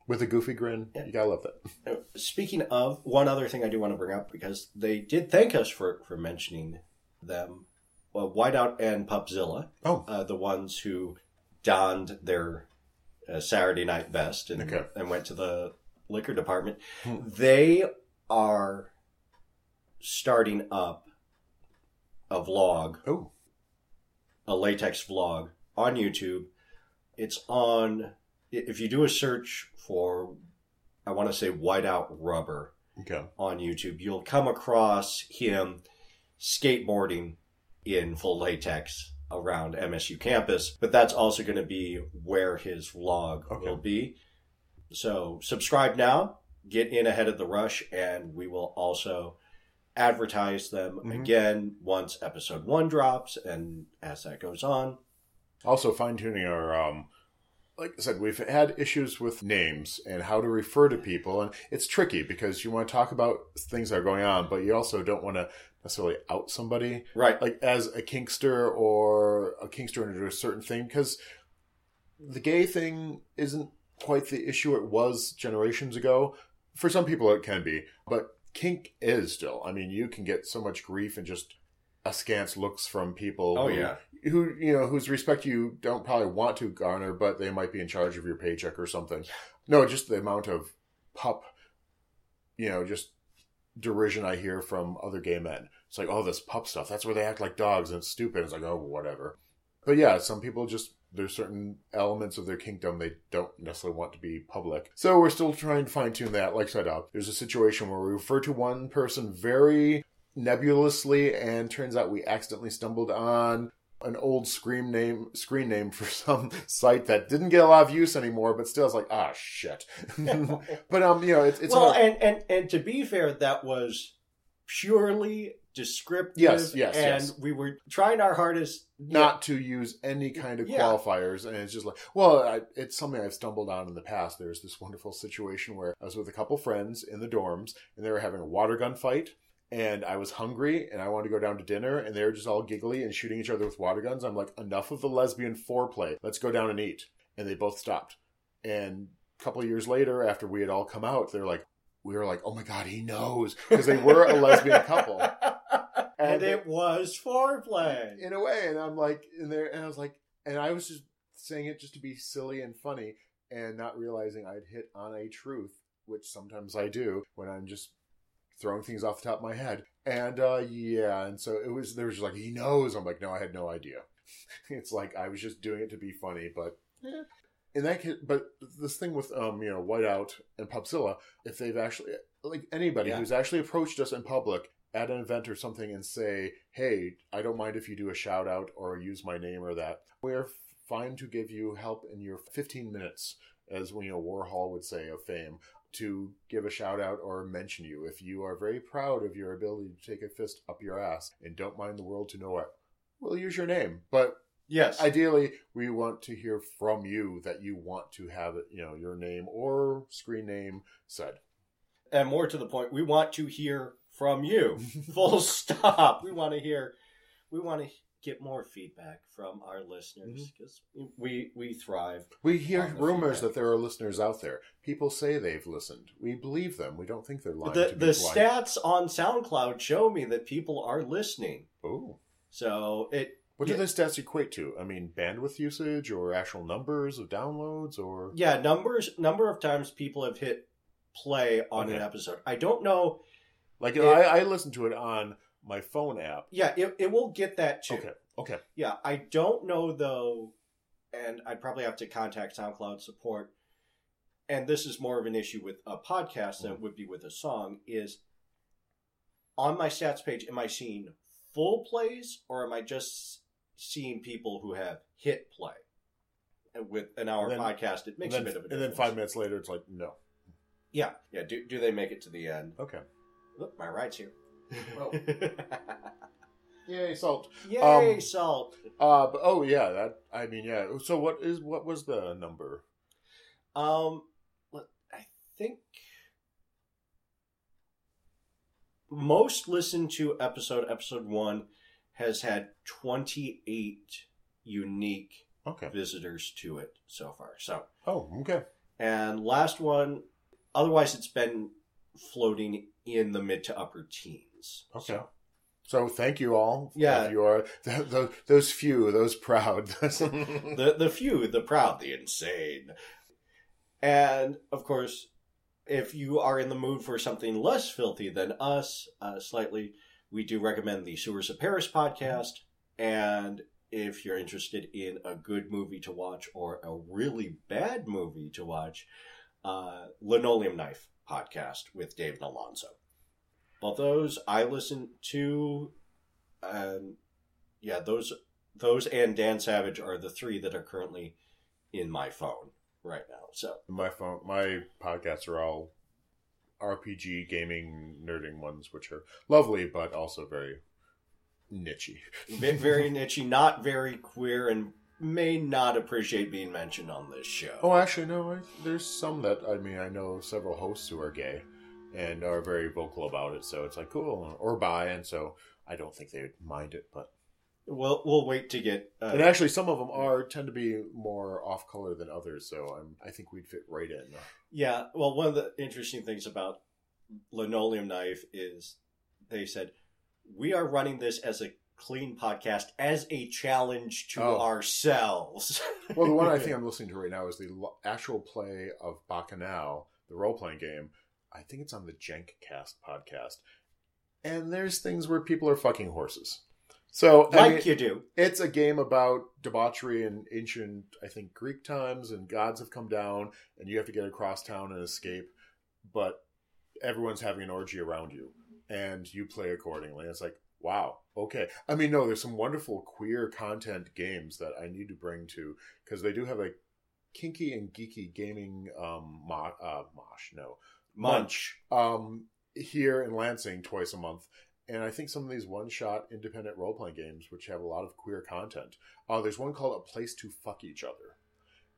With a goofy grin. Yeah. You gotta love that. Speaking of one other thing, I do want to bring up because they did thank us for for mentioning them. Well, Whiteout and Pupzilla, Oh, uh, the ones who donned their uh, Saturday night vest and Okay. and went to the liquor department. Hmm. They are starting up a vlog oh, a latex vlog on YouTube. It's on. If you do a search for, I want to say whiteout rubber Okay. on YouTube, you'll come across him skateboarding in full latex around MSU campus. But that's also going to be where his vlog Okay. will be. So subscribe now, get in ahead of the rush, and we will also advertise them Mhm. again once episode one drops and as that goes on. Also, fine tuning our, um, like I said, we've had issues with names and how to refer to people, and it's tricky because you want to talk about things that are going on, but you also don't want to necessarily out somebody, Right. like as a kinkster or a kinkster into a certain thing, because the gay thing isn't quite the issue it was generations ago. For some people, it can be, but kink is still. I mean, you can get so much grief and just askance looks from people. Oh yeah. Who you know whose respect you don't probably want to garner, but they might be in charge of your paycheck or something. No, just the amount of pup, you know, just derision I hear from other gay men. It's like, oh, this pup stuff. That's where they act like dogs, and it's stupid. It's like, oh, whatever. But yeah, some people just there's certain elements of their kingdom they don't necessarily want to be public. So we're still trying to fine tune that. Like I said, uh, there's a situation where we refer to one person very nebulously, and turns out we accidentally stumbled on an old screen name screen name for <laughs> some site that didn't get a lot of use anymore, but still it's like, ah, shit. <laughs> but um, you know, it's it's well, and, and and to be fair, that was purely descriptive. Yes, yes, and yes. we were trying our hardest not to use any kind of Yeah. qualifiers, and it's just like, well, I, it's something I've stumbled on in the past. There's this wonderful situation where I was with a couple friends in the dorms, and they were having a water gun fight. And I was hungry, and I wanted to go down to dinner, and they were just all giggly and shooting each other with water guns. I'm like, enough of the lesbian foreplay. Let's go down and eat. And they both stopped. And a couple of years later, after we had all come out, they're like, we were like, oh my god, he knows because they were a lesbian couple. <laughs> and, they- it was foreplay. in a way. And I'm like, in there, and I was like, and I was just saying it just to be silly and funny, and not realizing I'd hit on a truth, which sometimes I do when I'm just throwing things off the top of my head. And uh, yeah, and so it was. There was just like he knows. I'm like, no, I had no idea. <laughs> it's like I was just doing it to be funny, but. eh. In that case, but this thing with um, you know, Whiteout and Pupzilla, if they've actually like anybody Yeah. who's actually approached us in public at an event or something and say, "Hey, I don't mind if you do a shout out or use my name or that." We're fine to give you help in your 15 minutes, as you know Warhol would say of fame, to give a shout out or mention you if you are very proud of your ability to take a fist up your ass and don't mind the world to know it. We'll use your name, but yes. ideally we want to hear from you that you want to have it, you know, your name or screen name said. and more to the point, we want to hear from you. <laughs> Full stop. We want to hear. We want to get more feedback from our listeners mm-hmm. because we we thrive. We hear rumors feedback. that there are listeners out there. People say they've listened. We believe them. We don't think they're lying. the to the stats on SoundCloud show me that people are listening. Oh. So it What Yeah. do those stats equate to? I mean, bandwidth usage or actual numbers of downloads or yeah numbers number of times people have hit play on an episode. I don't know. like It- I, I listen to it on my phone app. Yeah, it, it will get that too. Okay. Okay. Yeah, I don't know though, and I'd probably have to contact SoundCloud support. And this is more of an issue with a podcast than it mm-hmm. would be with a song. Is on my stats page, am I seeing full plays or am I just seeing people who have hit play? And with an hour then- podcast, it makes and a bit of a difference. and then five minutes later, it's like no. Yeah, yeah. Do, do they make it to the end? Okay. Look, my ride's here. Well. <laughs> Yay, salt. Yay, Um, salt. Uh, but, oh yeah, that I mean yeah. So what is what was the number? Um, let- I think most listened to episode episode one has had twenty eight unique Okay. visitors to it so far. So, Oh, okay. and last one, otherwise it's been floating in the mid to upper teens. Okay. So, So thank you all. Yeah. You are <laughs> th- th- those few, those proud. <laughs> the the few, the proud, the insane. And of course, if you are in the mood for something less filthy than us, uh, slightly, we do recommend the Sewers of Paris podcast. And if you're interested in a good movie to watch or a really bad movie to watch, uh, Linoleum Knife podcast with Dave and Alonso. Both those I listen to, and yeah, those those and Dan Savage are the three that are currently in my phone right now. So My phone, my podcasts are all RPG gaming nerding ones, which are lovely, but also very nichey. ve- very nichey, not very queer, and may not appreciate being mentioned on this show. Oh, actually, no. I, there's some that I mean, I know several hosts who are gay and are very vocal about it. So it's like cool or buy, and so I don't think they would mind it. But We'll we'll wait to get. Uh, and actually, some of them are tend to be more off color than others. So I'm, I think we'd fit right in. Yeah, well, one of the interesting things about Linoleum Knife is they said we are running this as a clean podcast as a challenge to Oh. ourselves. Well, the one I <laughs> think I'm listening to right now is the actual play of Bacchanal, the role playing game. I think it's on the Jenkcast podcast. And there's things where people are fucking horses. So I like mean, you do. it's a game about debauchery in ancient, I think, Greek times, and gods have come down, and you have to get across town and escape. But everyone's having an orgy around you, and you play accordingly. It's like, wow, okay. I mean, no, there's some wonderful queer content games that I need to bring to because they do have a kinky and geeky gaming um, mo- uh, mosh, no, Munch. um, here in Lansing twice a month. And I think some of these one shot independent role playing games, which have a lot of queer content, uh, there's one called A Place to Fuck Each Other.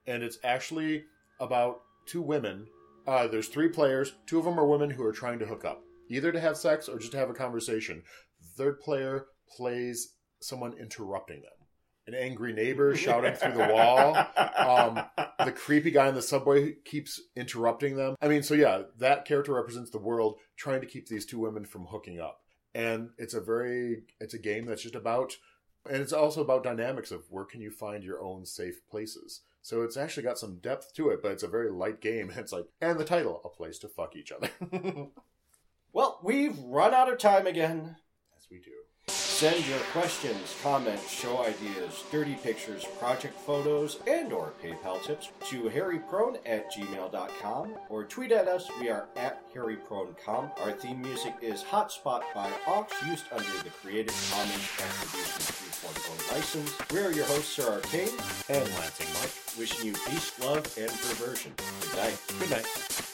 And it's actually about two women. Uh, there's three players. Two of them are women who are trying to hook up, either to have sex or just to have a conversation. The third player plays someone interrupting them. An angry neighbor shouting through the wall <laughs> um, the creepy guy in the subway keeps interrupting them. I mean, so yeah, that character represents the world trying to keep these two women from hooking up. And it's a very, it's a game that's just about, and it's also about dynamics of where can you find your own safe places. So it's actually got some depth to it, but it's a very light game. <laughs> It's like, and the title, A Place to Fuck Each Other. <laughs> Well, we've run out of time again. As we do. Send your questions, comments, show ideas, dirty pictures, project photos, and or PayPal tips to harryprone at gmail.com or tweet at us. We are at harrypronecom. Our theme music is Hotspot by Ox, used under the Creative Commons Attribution 3.0 license. We're your hosts, Sir Arcane, And Lansing Mike. wishing you peace, love, and perversion. Good night. Good night.